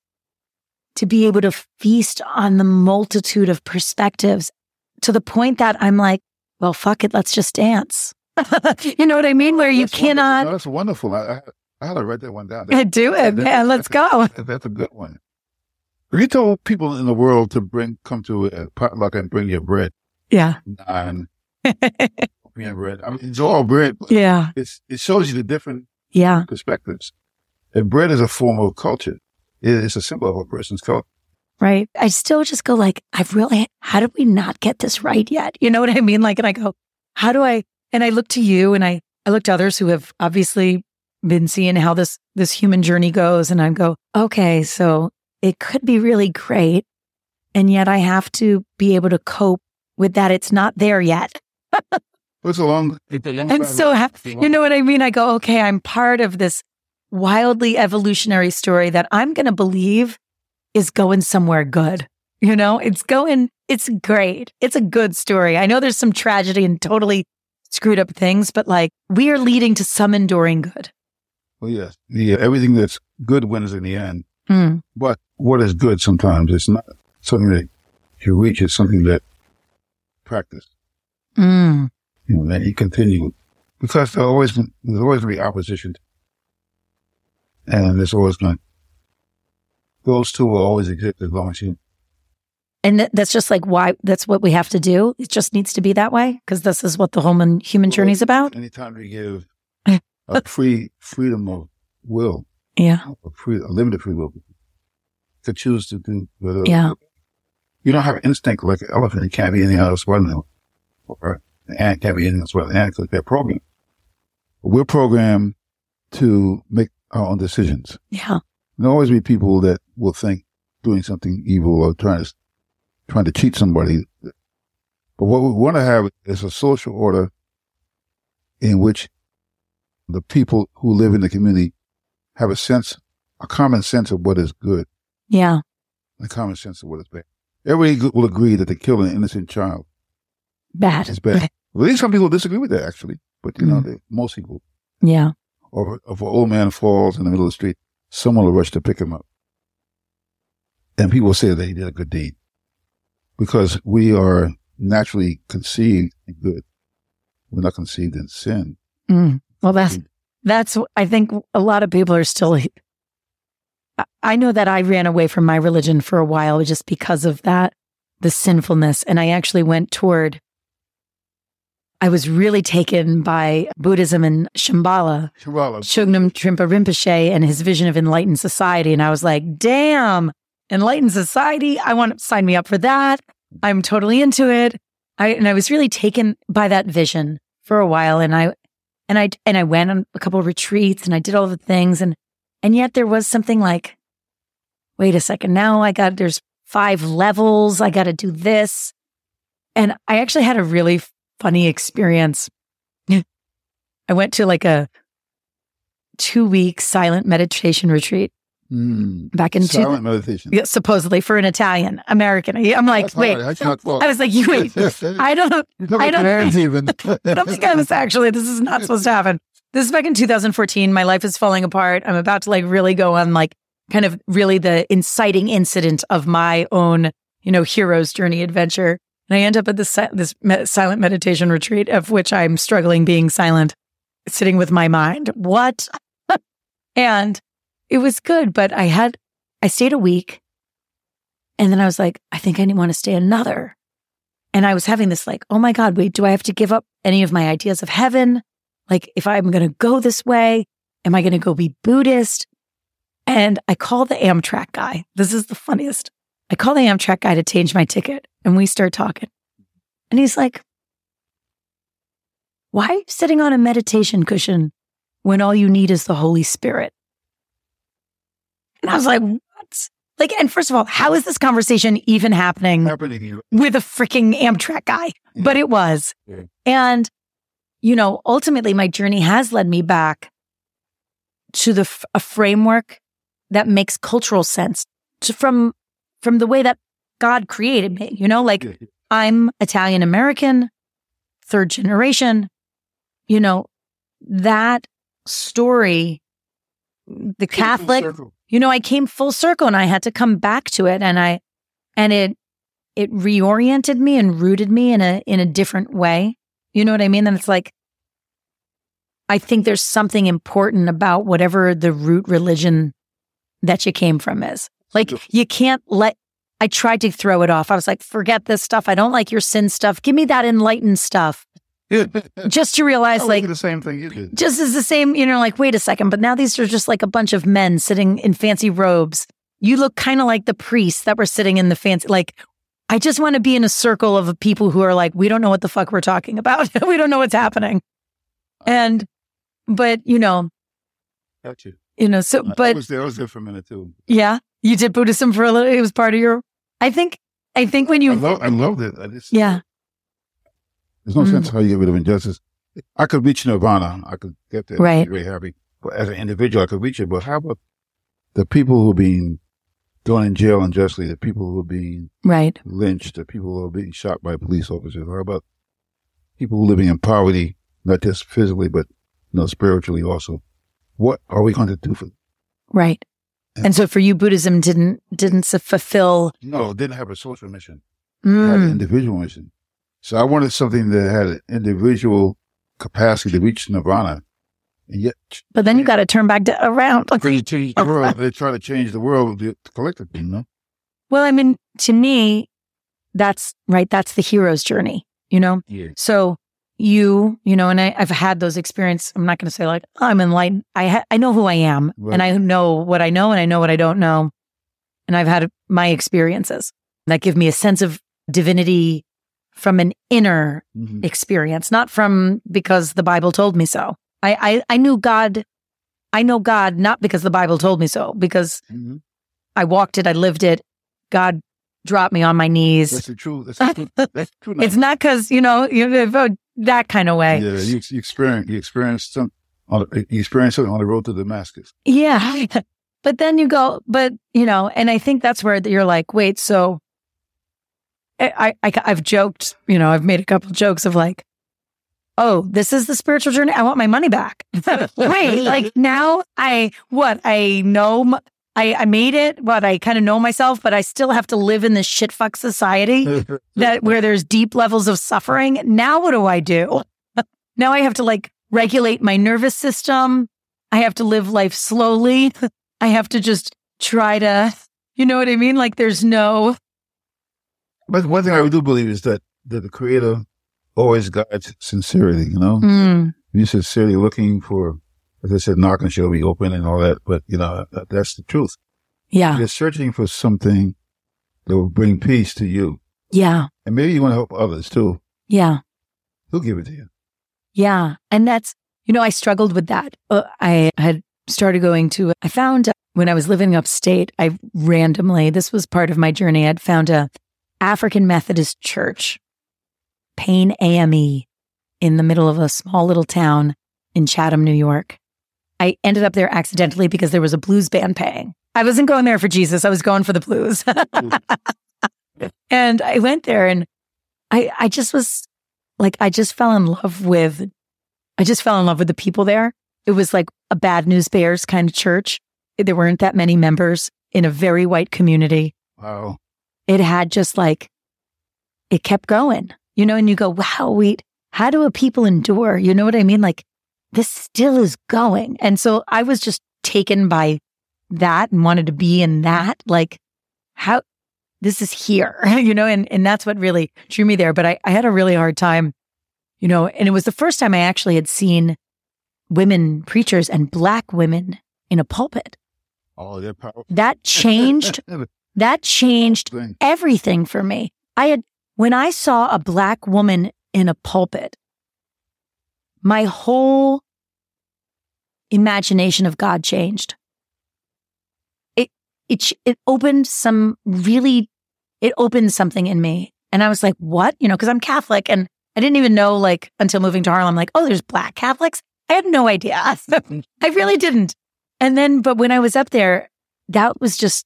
Speaker 2: to be able to feast on the multitude of perspectives to the point that I'm like, well, fuck it. Let's just dance. you know what I mean? Where you
Speaker 1: That's
Speaker 2: cannot
Speaker 1: No, that's wonderful. I, I, had to write that one down.
Speaker 2: do it, man. Let's go.
Speaker 1: That's a good one. If you told people in the world to bring, come to a potluck and bring your bread,
Speaker 2: Yeah.
Speaker 1: nine, bring bread. I mean, it's all bread.
Speaker 2: Yeah.
Speaker 1: It's, it shows you the different
Speaker 2: Yeah.
Speaker 1: perspectives. And bread is a form of culture. It's a symbol of a person's culture.
Speaker 2: Right. I still just go like, I've really, how did we not get this right yet? You know what I mean? Like, and I go, how do I, and I look to you and I, I look to others who have obviously been seeing how this, this human journey goes. And I go, okay, so it could be really great. And yet I have to be able to cope with that. It's not there yet.
Speaker 1: It's a long, it's a long
Speaker 2: I'm so happy. You know what I mean? I go, okay, I'm part of this wildly evolutionary story that I'm going to believe is going somewhere good. You know, it's going, it's great. It's a good story. I know there's some tragedy and totally screwed up things, but like we are leading to some enduring good.
Speaker 1: Well, yes. Yeah, everything that's good wins in the end.
Speaker 2: Mm.
Speaker 1: But what is good sometimes is not something that you reach. It's something that practice.
Speaker 2: Mm.
Speaker 1: You know, that you continue because there's always there's always going to be opposition, and there's always going to those two will always exist as long as you.
Speaker 2: And th- that's just like why that's what we have to do. It just needs to be that way because this is what the human human journey is about.
Speaker 1: Anytime you give a free freedom of will,
Speaker 2: Yeah.
Speaker 1: a free, a limited free will, to choose to do. whatever.
Speaker 2: Yeah.
Speaker 1: You don't have an instinct like an elephant. It can't be anything else elephant. Or an ant can't be anything else but an ant because they're programmed. We're programmed to make our own decisions.
Speaker 2: Yeah.
Speaker 1: There'll always be people that will think doing something evil or trying to trying to cheat somebody. But what we want to have is a social order in which the people who live in the community have a sense, a common sense of what is good,
Speaker 2: Yeah.
Speaker 1: a common sense of what is bad. Everybody will agree that to kill an innocent child
Speaker 2: Bad.
Speaker 1: is bad. Well, at least some people disagree with that actually, but you know, they, most people.
Speaker 2: Yeah.
Speaker 1: Or if an old man falls in the middle of the street, someone will rush to pick him up. And people say that he did a good deed because we are naturally conceived in good. We're not conceived in sin.
Speaker 2: Mm. Well, that's that's. I think a lot of people are still. I know that I ran away from my religion for a while just because of that, the sinfulness, and I actually went toward. I was really taken by Buddhism and Shambhala,
Speaker 1: Shambhala.
Speaker 2: Chögyam Trungpa Rinpoche, and his vision of enlightened society, and I was like, "Damn, enlightened society! I want to sign me up for that. I'm totally into it." I and I was really taken by that vision for a while, and I and I and I went on a couple of retreats and I did all the things and and yet there was something like, wait a second, now I got there's five levels, I got to do this, and I actually had a really funny experience. I went to like a two week silent meditation retreat
Speaker 1: Mm.
Speaker 2: back in two,
Speaker 1: meditation.
Speaker 2: yeah, supposedly for an Italian American. I'm like,
Speaker 1: That's
Speaker 2: wait,
Speaker 1: hard. That's not well.
Speaker 2: I was like, you wait, I don't.
Speaker 1: You don't
Speaker 2: I don't-
Speaker 1: even.
Speaker 2: Something else, actually. This is not supposed to happen. This is back in 2014. My life is falling apart. I'm about to like really go on like kind of really the inciting incident of my own, you know, hero's journey adventure. And I end up at this, this silent meditation retreat of which I'm struggling being silent, sitting with my mind. What? and it was good, but I had, I stayed a week and then I was like, I think I want to stay another. And I was having this like, oh my God, wait, do I have to give up any of my ideas of heaven? Like, if I'm going to go this way, am I going to go be Buddhist? And I call the Amtrak guy. This is the funniest. I call the Amtrak guy to change my ticket and we start talking. And he's like, why are you sitting on a meditation cushion when all you need is the Holy Spirit? And I was like, what? Like, and first of all, how is this conversation even happening
Speaker 1: Happening.
Speaker 2: with a freaking Amtrak guy? But it was.
Speaker 1: Yeah.
Speaker 2: And, you know, ultimately my journey has led me back to the, f- a framework that makes cultural sense to, from, from the way that God created me, you know, like I'm Italian American, third generation, you know, that story, the Catholic, you know, I came full circle and I had to come back to it and I, and it, it reoriented me and rooted me in a, in a different way. You know what I mean? And it's like, I think there's something important about whatever the root religion that you came from is. Like, you can't let, I tried to throw it off. I was like, forget this stuff. I don't like your sin stuff. Give me that enlightened stuff. Just to realize, like,
Speaker 1: the same thing you did.
Speaker 2: just as the same, you know, like, wait a second, but now these are just like a bunch of men sitting in fancy robes. You look kind of like the priests that were sitting in the fancy, like, I just want to be in a circle of people who are like, we don't know what the fuck we're talking about. we don't know what's happening. And, but, you know,
Speaker 1: Got you.
Speaker 2: you know, so,
Speaker 1: I
Speaker 2: but
Speaker 1: was there. I was there for a minute too.
Speaker 2: yeah, you did Buddhism for a little, it was part of your, I think, I think when
Speaker 1: I,
Speaker 2: you,
Speaker 1: love, I loved it. I just,
Speaker 2: yeah,
Speaker 1: There's no
Speaker 2: Mm.
Speaker 1: sense how you get rid of injustice. I could reach nirvana. I could get there.
Speaker 2: Right.
Speaker 1: Be very happy. But as an individual, I could reach it. But how about the people who are being thrown in jail unjustly, the people who are being
Speaker 2: right,
Speaker 1: lynched, the people who are being shot by police officers? How about people living in poverty, not just physically, but you know, spiritually also? What are we going to do for them?
Speaker 2: right. And so for you, Buddhism didn't, didn't fulfill,
Speaker 1: No, didn't have a social mission. It had an
Speaker 2: mm,
Speaker 1: individual mission. So I wanted something that had an individual capacity to reach nirvana. And yet,
Speaker 2: but then you got to turn back to, around.
Speaker 1: bring it to the world. They try to change the world collectively, you know?
Speaker 2: Well, I mean, to me, that's right. That's the hero's journey, you know?
Speaker 1: Yeah.
Speaker 2: So you, you know, and I, I've had those experiences. I'm not going to say like, "Oh, I'm enlightened. I, ha- I know who I am
Speaker 1: Right.
Speaker 2: and I know what I know and I know what I don't know. And I've had my experiences that give me a sense of divinity from an inner
Speaker 1: Mhm.
Speaker 2: experience, not from because the Bible told me so. I, I, I knew God. I know God not because the Bible told me so, because
Speaker 1: Mhm.
Speaker 2: I walked it, I lived it. God dropped me on my
Speaker 1: That's
Speaker 2: knees.
Speaker 1: the truth. That's the truth. That's true. now.
Speaker 2: It's not because you know you know, that kind of way.
Speaker 1: yeah, you, you experience you experience some you experience something on the road to Damascus.
Speaker 2: Yeah. But then you go, but you know, and I think that's where you're like, wait, so I, I, I've joked, you know, I've made a couple jokes of like, oh, this is the spiritual journey. I want my money back. wait, like now I, what I know, I, I made it, but I kind of know myself, but I still have to live in this shit fuck society that where there's deep levels of suffering. Now what do I do? now I have to like regulate my nervous system. I have to live life slowly. I have to just try to, you know what I mean? Like there's no,
Speaker 1: but one thing I do believe is that that the Creator always guides sincerity. You know,
Speaker 2: Mm,
Speaker 1: you're sincerely looking for, as I said, knocking shall be open and all that. But you know, that, that's the truth.
Speaker 2: yeah,
Speaker 1: You're searching for something that will bring peace to you,
Speaker 2: yeah,
Speaker 1: and maybe you want to help others too.
Speaker 2: yeah,
Speaker 1: Who'll give it to you.
Speaker 2: yeah. And that's, you know, I struggled with that. Uh, I had started going to, I found uh, when I was living upstate, I randomly, this was part of my journey, I'd found a African Methodist church, Payne AME, in the middle of a small little town in Chatham, New York. I ended up there accidentally because there was a blues band playing. I wasn't going there for Jesus. I was going for the blues. and I went there and I, I just was like, I just fell in love with, I just fell in love with the people there. It was like a bad news bears kind of church. There weren't that many members in a very white community.
Speaker 1: Wow.
Speaker 2: It had just like, it kept going, you know, and you go, wow, wait, how do a people endure? You know what I mean? Like this still is going. And so I was just taken by that and wanted to be in that. Like how, this is here, you know, and, and that's what really drew me there. But I, I had a really hard time, you know, and it was the first time I actually had seen women preachers and black women in a pulpit.
Speaker 1: Oh, they're powerful.
Speaker 2: That changed, that changed everything for me. I had, when I saw a black woman in a pulpit, my whole imagination of God changed. It, it, it opened some really, it opened something in me. And I was like, what? You know, cause I'm Catholic and I didn't even know like until moving to Harlem, like, oh, there's black Catholics. I had no idea. I really didn't. And then, but when I was up there, that was just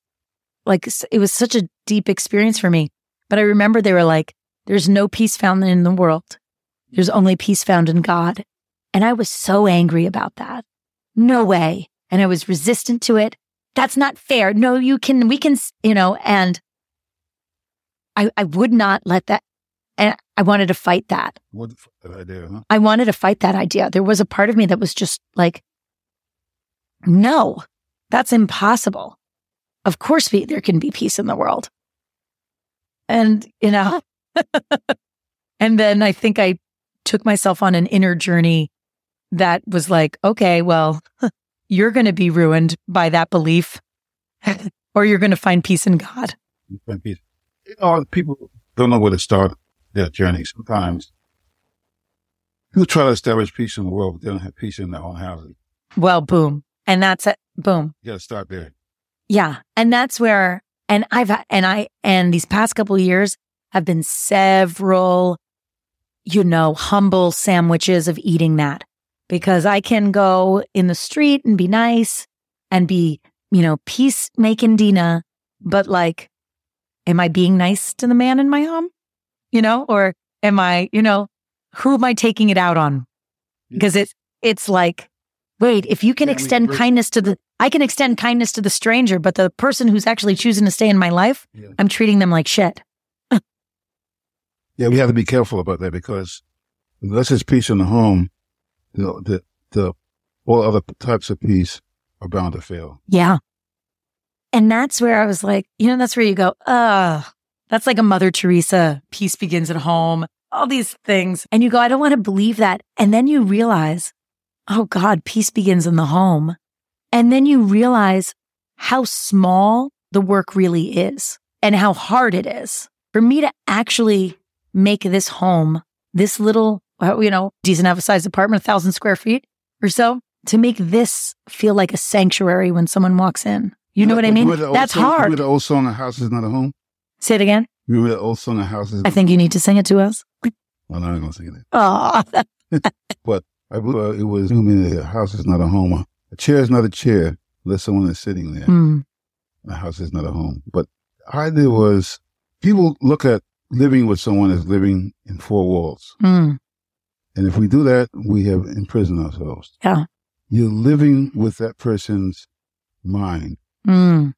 Speaker 2: like, it was such a deep experience for me. But I remember they were like, there's no peace found in the world. There's only peace found in God. And I was so angry about that. No way. And I was resistant to it. That's not fair. No, you can, we can, you know, and I, I would not let that. And I wanted to fight that.
Speaker 1: What the uh, idea, huh?
Speaker 2: I wanted to fight that idea. There was a part of me that was just like, no, that's impossible. Of course, we, there can be peace in the world. And, you know, and then I think I took myself on an inner journey that was like, okay, well, you're going to be ruined by that belief or you're going to find peace in God.
Speaker 1: Peace. Know, people don't know where to start their journey. Sometimes people try to establish peace in the world, but they don't have peace in their own houses.
Speaker 2: Well, boom. And that's it. Boom.
Speaker 1: You got to start there.
Speaker 2: Yeah. And that's where, and I've, and I, and these past couple of years have been several, you know, humble sandwiches of eating that because I can go in the street and be nice and be, you know, peace making Dina, but like, am I being nice to the man in my home? You know, or am I, you know, who am I taking it out on? Because it's, it's like, wait, if you can
Speaker 1: Yeah,
Speaker 2: extend kindness to the, I can extend kindness to the stranger, but the person who's actually choosing to stay in my life,
Speaker 1: Yeah.
Speaker 2: I'm treating them like shit.
Speaker 1: Yeah, we have to be careful about that because unless there's peace in the home, the, the, the all other types of peace are bound to fail.
Speaker 2: Yeah. And that's where I was like, you know, that's where you go, uh, that's like a Mother Teresa, peace begins at home, all these things. And you go, I don't want to believe that. And then you realize, oh God, peace begins in the home. And then you realize how small the work really is and how hard it is for me to actually make this home, this little, uh, you know, decent have a size apartment, a thousand square feet or so, to make this feel like a sanctuary when someone walks in. You know what I mean? That's
Speaker 1: song-
Speaker 2: hard.
Speaker 1: the old song, "A House Is Not a Home."
Speaker 2: Say it again.
Speaker 1: Remember the old song, "A House Is."
Speaker 2: I think you need to sing it to us.
Speaker 1: Well, I'm not gonna sing it.
Speaker 2: Oh,
Speaker 1: I believe uh, it was. I mean, a house is not a home. A chair is not a chair unless someone is sitting there.
Speaker 2: mm,
Speaker 1: A house is not a home. But the idea was people look at living with someone as living in four walls.
Speaker 2: mm,
Speaker 1: And if we do that, we have imprisoned ourselves.
Speaker 2: Yeah.
Speaker 1: You're living with that person's mind
Speaker 2: mm,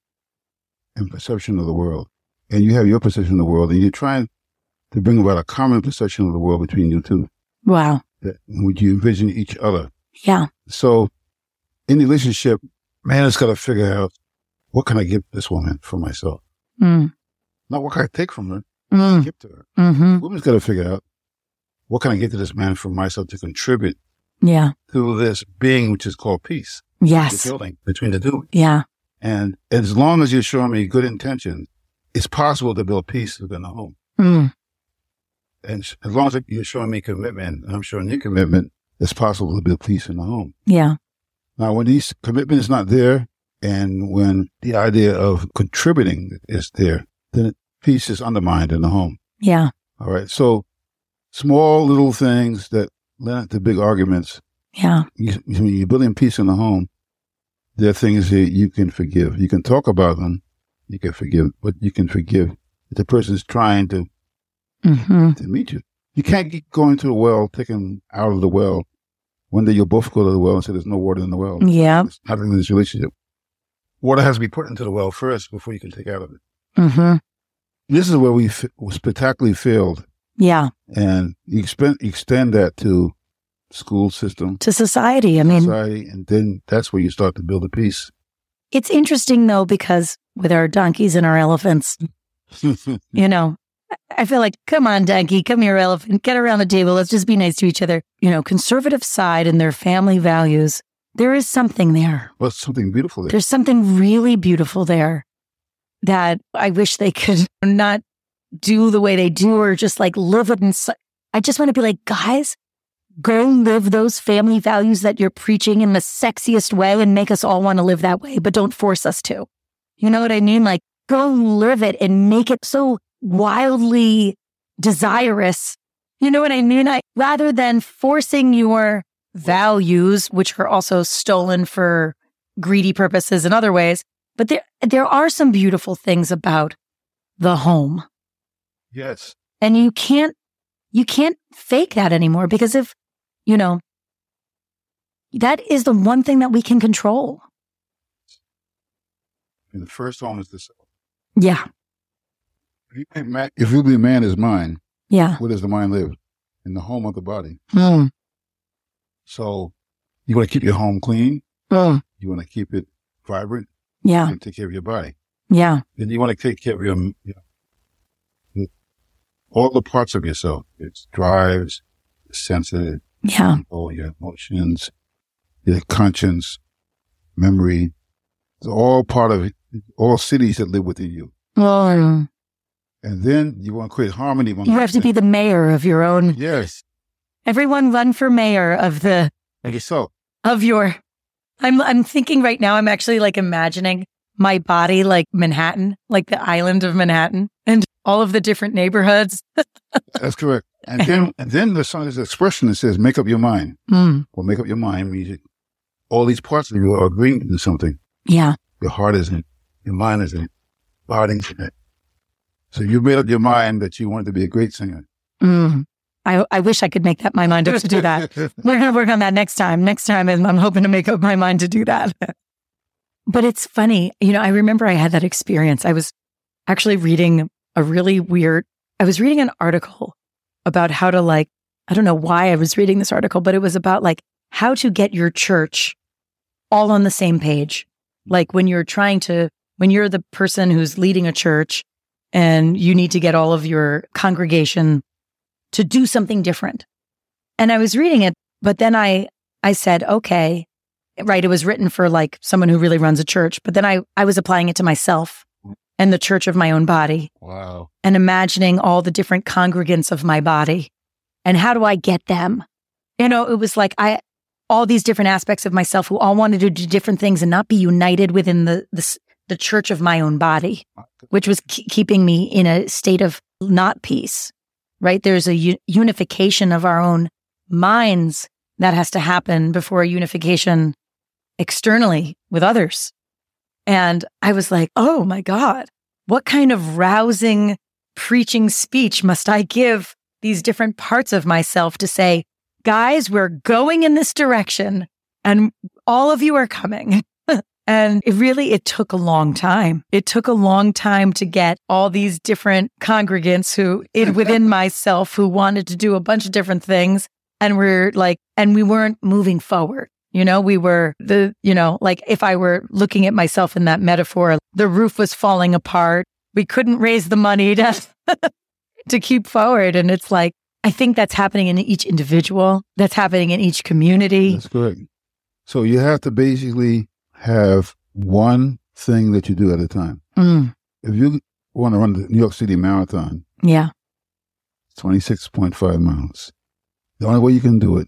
Speaker 1: and perception of the world. And you have your perception of the world, and you're trying to bring about a common perception of the world between you two,
Speaker 2: wow.
Speaker 1: that which you envision each other.
Speaker 2: Yeah.
Speaker 1: So in the relationship, man has got to figure out what can I give this woman for myself?
Speaker 2: Mm,
Speaker 1: Not what can I take from her,
Speaker 2: mm,
Speaker 1: give to her.
Speaker 2: hmm
Speaker 1: Woman's got to figure out what can I give to this man for myself to contribute
Speaker 2: Yeah.
Speaker 1: to this being which is called peace, the
Speaker 2: Yes.
Speaker 1: building between the two.
Speaker 2: Yeah.
Speaker 1: And as long as you're showing me good intentions, it's possible to build peace within the home.
Speaker 2: Mm,
Speaker 1: And as long as you're showing me commitment, and I'm showing you commitment, it's possible to build peace in the home.
Speaker 2: yeah.
Speaker 1: Now, when these commitment is not there, and when the idea of contributing is there, then peace is undermined in the home.
Speaker 2: Yeah.
Speaker 1: All right. So small little things that led to big arguments.
Speaker 2: Yeah.
Speaker 1: You, when you're building peace in the home, there are things that you can forgive. You can talk about them. You can forgive, but you can forgive if the person is trying to,
Speaker 2: hmm
Speaker 1: to meet you. You can't keep going to the well, taking out of the well. One day you'll both go to the well and say there's no water in the well.
Speaker 2: Yeah.
Speaker 1: It's happening in this relationship. Water has to be put into the well first before you can take out of it.
Speaker 2: hmm
Speaker 1: This is where we f- spectacularly failed,
Speaker 2: Yeah.
Speaker 1: and you extend extend that to school system,
Speaker 2: To society. I mean,
Speaker 1: society, and then that's where you start to build a peace.
Speaker 2: it's interesting though, because with our donkeys and our elephants, You know, I feel like, come on, donkey, come here, elephant, get around the table. Let's just be nice to each other. You know, conservative side and their family values. There is something there.
Speaker 1: well, something beautiful there.
Speaker 2: There's something really beautiful there that I wish they could not do the way they do or just like live it. Su- I just want to be like, guys, go live those family values that you're preaching in the sexiest way and make us all want to live that way, but don't force us to. You know what I mean? Like, go live it and make it so wildly desirous. You know what I mean? I, rather than forcing your values, which are also stolen for greedy purposes in other ways. But there, there are some beautiful things about the home
Speaker 1: yes.
Speaker 2: and you can't, you can't fake that anymore because if, you know, that is the one thing that we can control.
Speaker 1: And the first home is the self.
Speaker 2: Yeah.
Speaker 1: If you, think ma- if you believe man is mind,
Speaker 2: Yeah.
Speaker 1: where does the mind live? In the home of the body.
Speaker 2: Mm.
Speaker 1: So you want to keep your home clean.
Speaker 2: Mm.
Speaker 1: You want to keep it vibrant.
Speaker 2: Yeah.
Speaker 1: And take care of your body.
Speaker 2: Yeah.
Speaker 1: Then you want to take care of your, you know, all the parts of yourself. It's drives, senses,
Speaker 2: Yeah.
Speaker 1: all your emotions, your conscience, memory. It's all part of it, all cities that live within you.
Speaker 2: Mm.
Speaker 1: And then you want to create harmony.
Speaker 2: You have to be the mayor of your own.
Speaker 1: Yes.
Speaker 2: Everyone run for mayor of the
Speaker 1: Like so.
Speaker 2: of your I'm I'm thinking right now I'm actually like imagining my body like Manhattan, like the island of Manhattan and all of the different neighborhoods.
Speaker 1: That's correct. And then, and then there's some this expression that says, make up your mind.
Speaker 2: Mm.
Speaker 1: Well, make up your mind means all these parts of you are agreeing to do something.
Speaker 2: Yeah.
Speaker 1: Your heart is in it. Your mind is in it. Body's in it. So you made up your mind that you wanted to be a great singer.
Speaker 2: Mm. I I wish I could make that my mind up to do that. We're going to work on that next time. Next time, I'm I'm hoping to make up my mind to do that. but it's funny. You know, I remember I had that experience. I was actually reading a really weird, I was reading an article about how to like, I don't know why I was reading this article, but it was about like how to get your church all on the same page. Like when you're trying to, when you're the person who's leading a church and you need to get all of your congregation to do something different. And I was reading it, but then I, I said, okay, right. It was written for like someone who really runs a church, but then I, I was applying it to myself and the church of my own body
Speaker 1: wow.
Speaker 2: and imagining all the different congregants of my body and how do I get them? You know, it was like I, all these different aspects of myself who all wanted to do different things and not be united within the, the, the church of my own body, which was ke- keeping me in a state of not peace, right? There's a u- unification of our own minds that has to happen before a unification externally with others. And I was like, oh my God, what kind of rousing preaching speech must I give these different parts of myself to say, guys, we're going in this direction and all of you are coming. and it really, it took a long time. It took a long time to get all these different congregants who in within myself who wanted to do a bunch of different things. And we're like, and we weren't moving forward. You know, we were the, you know, like if I were looking at myself in that metaphor, the roof was falling apart. We couldn't raise the money to, to keep forward. And it's like, I think that's happening in each individual. That's happening in each community.
Speaker 1: That's correct. So you have to basically have one thing that you do at a time.
Speaker 2: Mm,
Speaker 1: If you want to run the New York City Marathon,
Speaker 2: yeah.
Speaker 1: 26.5 miles, the only way you can do it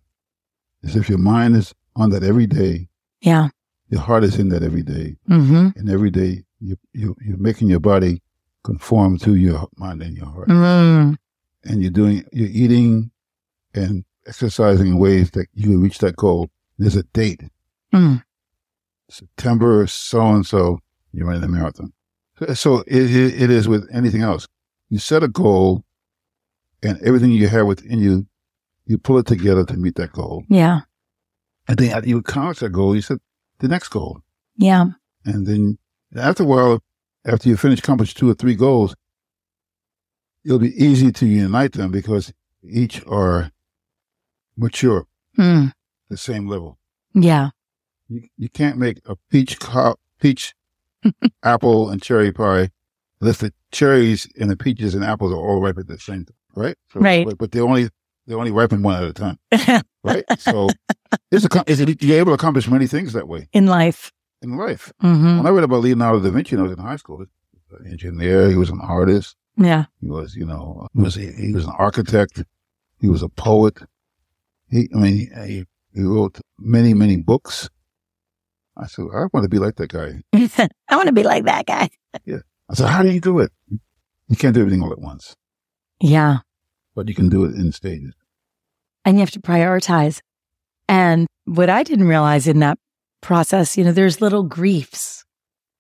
Speaker 1: is if your mind is on that every day,
Speaker 2: Yeah.
Speaker 1: your heart is in that every day,
Speaker 2: Mm-hmm.
Speaker 1: and every day you, you, you're making your body conform to your mind and your heart.
Speaker 2: Mm,
Speaker 1: And you're doing, you're eating and exercising in ways that you reach that goal. There's a date.
Speaker 2: mm,
Speaker 1: September so and so, you're running the marathon. So, it, it, is with anything else. You set a goal, and everything you have within you, you pull it together to meet that goal.
Speaker 2: yeah.
Speaker 1: And then you accomplish that goal, you set the next goal.
Speaker 2: Yeah.
Speaker 1: And then after a while, after you finish accomplish two or three goals, it'll be easy to unite them because each are mature,
Speaker 2: Mm,
Speaker 1: the same level.
Speaker 2: yeah.
Speaker 1: You, you can't make a peach co- peach apple and cherry pie unless the cherries and the peaches and apples are all ripe at the same time, right? So,
Speaker 2: Right.
Speaker 1: But, but they only they only ripen one at a time, right? so it's a, it's a, you're able to accomplish many things that way
Speaker 2: In life.
Speaker 1: in life.
Speaker 2: hmm
Speaker 1: When I read about Leonardo da Vinci, I was in high school. He was an engineer. He was an artist.
Speaker 2: Yeah.
Speaker 1: He was, you know, he was he was an architect. He was a poet. He, I mean, he, he wrote many many books. I said, I want to be like that guy.
Speaker 2: I want to be like that guy. Yeah.
Speaker 1: I said, how do you do it? You can't do everything all at once,
Speaker 2: Yeah.
Speaker 1: but you can do it in stages.
Speaker 2: and you have to prioritize. And what I didn't realize in that process, you know, there's little griefs,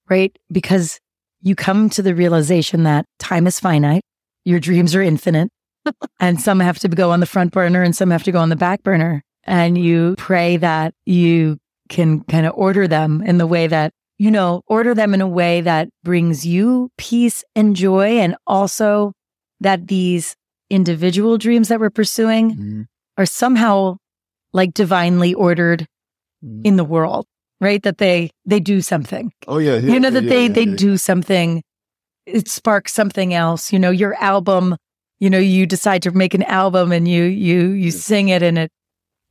Speaker 2: right? Because you come to the realization that time is finite, your dreams are infinite, and some have to go on the front burner and some have to go on the back burner. And you pray that you can kind of order them in the way that, you know, order them in a way that brings you peace and joy. And also that these individual dreams that we're pursuing mm-hmm. are somehow like divinely ordered mm-hmm. in the world, right? That they they do something.
Speaker 1: Oh yeah, yeah
Speaker 2: you know that
Speaker 1: yeah,
Speaker 2: they
Speaker 1: yeah,
Speaker 2: they do something. It sparks something else. You know, your album. You know, you decide to make an album and you you you sing it and it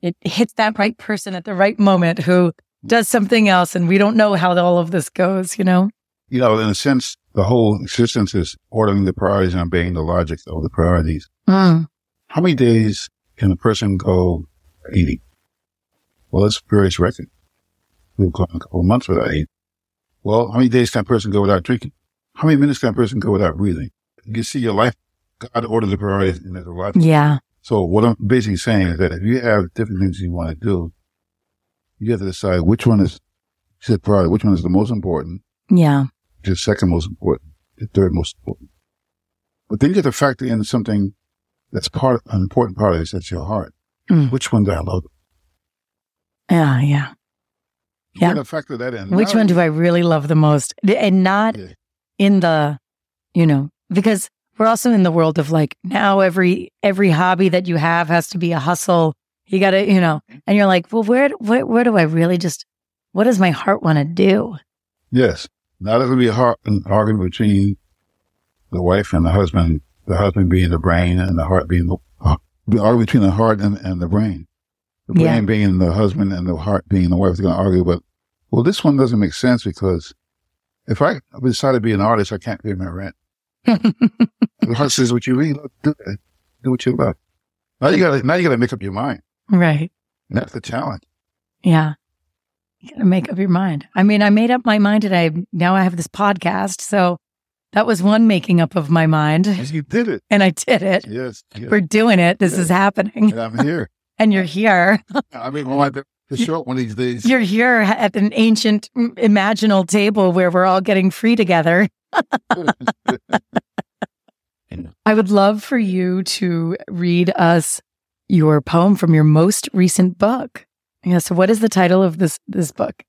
Speaker 2: it hits that right person at the right moment who does something else and we don't know how all of this goes. You know.
Speaker 1: You know, in a sense, the whole existence is ordering the priorities and obeying the logic of the priorities.
Speaker 2: Mm.
Speaker 1: How many days can a person go eating? Well, that's a various record. We've gone a couple of months without eating. Well, how many days can a person go without drinking? How many minutes can a person go without breathing? You see your life, God ordered the priorities and there's a lot.
Speaker 2: Yeah.
Speaker 1: So what I'm basically saying is that if you have different things you want to do, you have to decide which one is, set priority, which one is the most important,
Speaker 2: Yeah.
Speaker 1: The second most important, the third most important. But then you have to factor in something that's part, an important part of this, that's your heart.
Speaker 2: Mm.
Speaker 1: Which one do I love?
Speaker 2: Yeah. Yeah.
Speaker 1: You
Speaker 2: Yeah.
Speaker 1: factor that in.
Speaker 2: Which
Speaker 1: Now-
Speaker 2: one do I really love the most? And not
Speaker 1: Yeah.
Speaker 2: in the, you know, because we're also in the world of like now every every hobby that you have has to be a hustle. You got to, you know, and you're like, well, where where where do I really just what does my heart want to do?
Speaker 1: Yes. Now there's going to be a heart, an argument between the wife and the husband, the husband being the brain and the heart being the, uh, the argument between the heart and, and the brain. The brain
Speaker 2: Yeah.
Speaker 1: being the husband and the heart being the wife. They're going to argue, but, well, this one doesn't make sense because if I decide to be an artist, I can't pay my rent. The heart says, what you really love, do that. Do what you love. Now you gotta, now you gotta make up your mind.
Speaker 2: right.
Speaker 1: And that's the challenge.
Speaker 2: Yeah. You got to make up your mind. I mean, I made up my mind and I now I have this podcast. So that was one making up of my mind
Speaker 1: And you did it.
Speaker 2: and I did it.
Speaker 1: Yes. yes.
Speaker 2: We're doing it. This is happening.
Speaker 1: And I'm here.
Speaker 2: And you're here.
Speaker 1: I mean, we'll have to, to show up one of these days.
Speaker 2: You're here at an ancient imaginal table where we're all getting free together. I would love for you to read us your poem from your most recent book. Yeah. So, what is the title of this this book?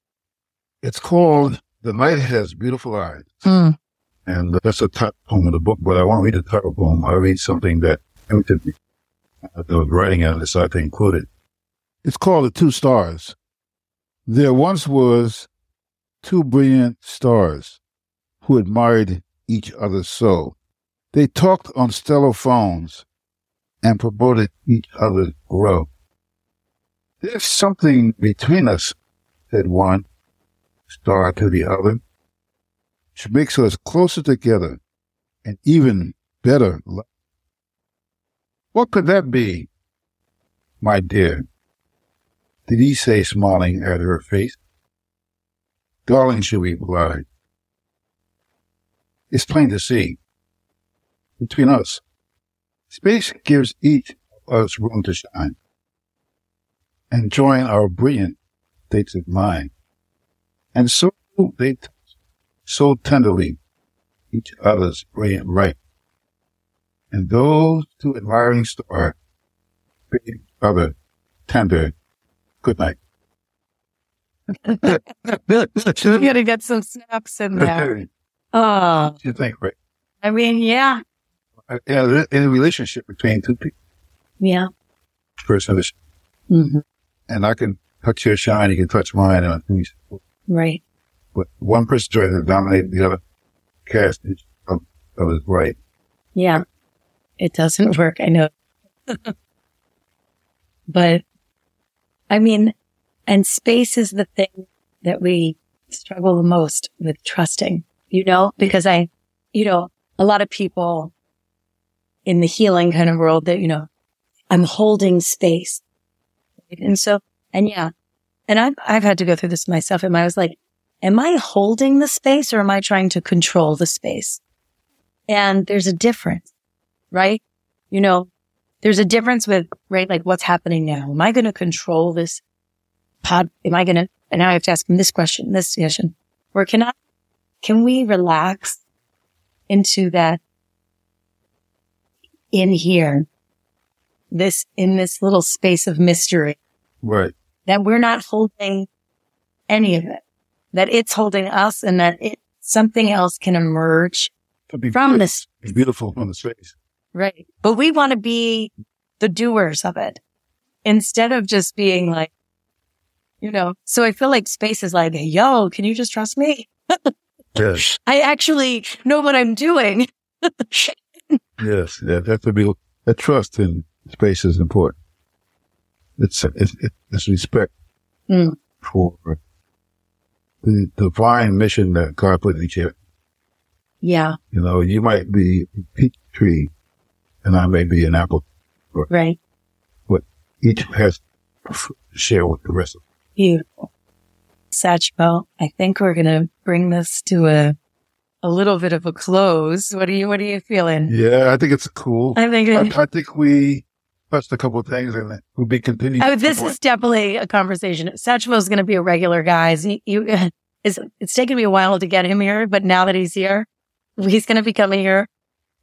Speaker 1: It's called The Night Has Beautiful Eyes.
Speaker 2: Mm.
Speaker 1: And that's a top poem of the book, but I won't read the title poem. I'll read something that tempted me. I was writing it and decided to include it. It's called The Two Stars. There once was two brilliant stars who admired each other so. They talked on stellar phones and promoted each other's growth. There's something between us, said one star to the other, which makes us closer together and even better. What could that be, my dear? Did he say, smiling at her face? Darling, she replied, it's plain to see. Between us, space gives each of us room to shine and join our brilliant states of mind. And so they touch so tenderly each other's brilliant light. And those two admiring stars bid each other tender good night.
Speaker 2: You got to get some snaps in there. Oh,
Speaker 1: you think, right?
Speaker 2: I mean, yeah,
Speaker 1: Uh, Yeah, in a relationship between two people,
Speaker 2: yeah.
Speaker 1: person is,
Speaker 2: hmm
Speaker 1: and I can touch your shine, you can touch mine, and we-
Speaker 2: Right.
Speaker 1: but one person tries to dominate the other, cast other of his right.
Speaker 2: Yeah. It doesn't work. I know. but I mean, and space is the thing that we struggle the most with trusting, you know, because I, you know, a lot of people in the healing kind of world that, you know, I'm holding space. And so, and yeah, and I've, I've had to go through this myself and I was like, am I holding the space or am I trying to control the space? And there's a difference, right? You know, there's a difference with, right? Like what's happening now? Am I going to control this pod? Am I going to, and now I have to ask him this question, this question, or can I, can we relax into that in here, this, in this little space of mystery?
Speaker 1: Right.
Speaker 2: That we're not holding any of it, that it's holding us and that it, something else can emerge from this.
Speaker 1: It's beautiful from the space.
Speaker 2: Right. But we want to be the doers of it instead of just being like, you know, so I feel like space is like, yo, can you just trust me?
Speaker 1: yes.
Speaker 2: I actually know what I'm doing.
Speaker 1: yes. Yeah. That to be, that trust in space is important. It's, it's, it's respect mm. for the divine mission that God put in each other.
Speaker 2: Yeah.
Speaker 1: You know, you might be a peach tree and I may be an apple.
Speaker 2: Right.
Speaker 1: But each has to share with the rest of them.
Speaker 2: Beautiful. Satchmo, I think we're going to bring this to a, a little bit of a close. What are you, what are you feeling?
Speaker 1: Yeah, I think it's cool.
Speaker 2: I think,
Speaker 1: I, I think we touched a couple of things and we'll be continuing.
Speaker 2: Oh, this is definitely a conversation. Satchmo is going to be a regular guy. You, you, it's, it's taken me a while to get him here, but now that he's here, he's going to be coming here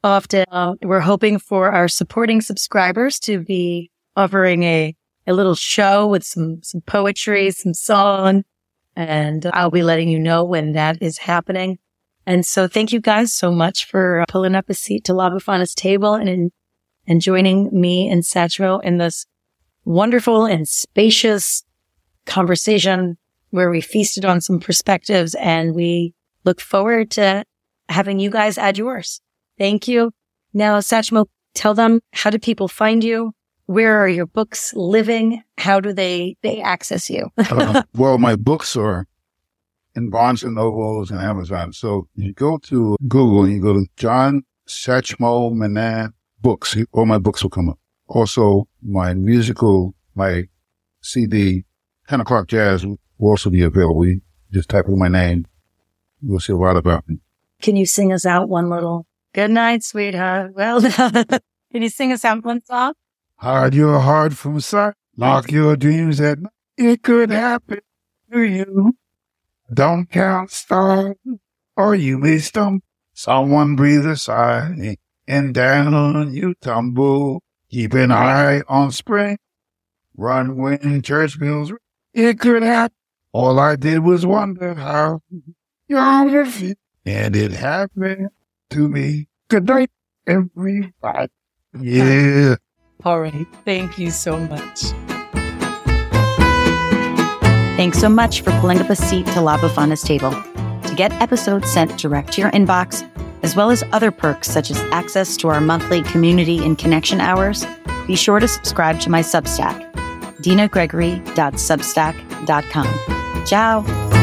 Speaker 2: often. Um, we're hoping for our supporting subscribers to be offering a, a little show with some, some poetry, some song, and I'll be letting you know when that is happening. And so thank you guys so much for pulling up a seat to La Befana's table and, and joining me and Satchmo in this wonderful and spacious conversation where we feasted on some perspectives and we look forward to having you guys add yours. Thank you. Now, Satchmo, tell them how do people find you? Where are your books living? How do they, they access you?
Speaker 1: uh, well, my books are in Barnes and Nobles and Amazon. So you go to Google and you go to John Satchmo Mannan books. All my books will come up. Also, my musical, my CD, 10 o'clock jazz will also be available. You just type in my name. You'll see a lot about me.
Speaker 2: Can you sing us out one little good night, sweetheart? Well done. Can you sing us out one song?
Speaker 1: Hide your heart from sight. Lock your dreams at night. It could happen to you. Don't count stars or you may stumble. Someone breathe a sigh and down you tumble. Keep an eye on spring. Run when church bells ring. It could happen. All I did was wonder how you're feet. And it happened to me. Good night, everybody. Yeah.
Speaker 2: All right. Thank you so much. Thanks so much for pulling up a seat to La Befana's table. To get episodes sent direct to your inbox, as well as other perks such as access to our monthly community and connection hours, be sure to subscribe to my Substack, dinagregory.substack.com. Ciao.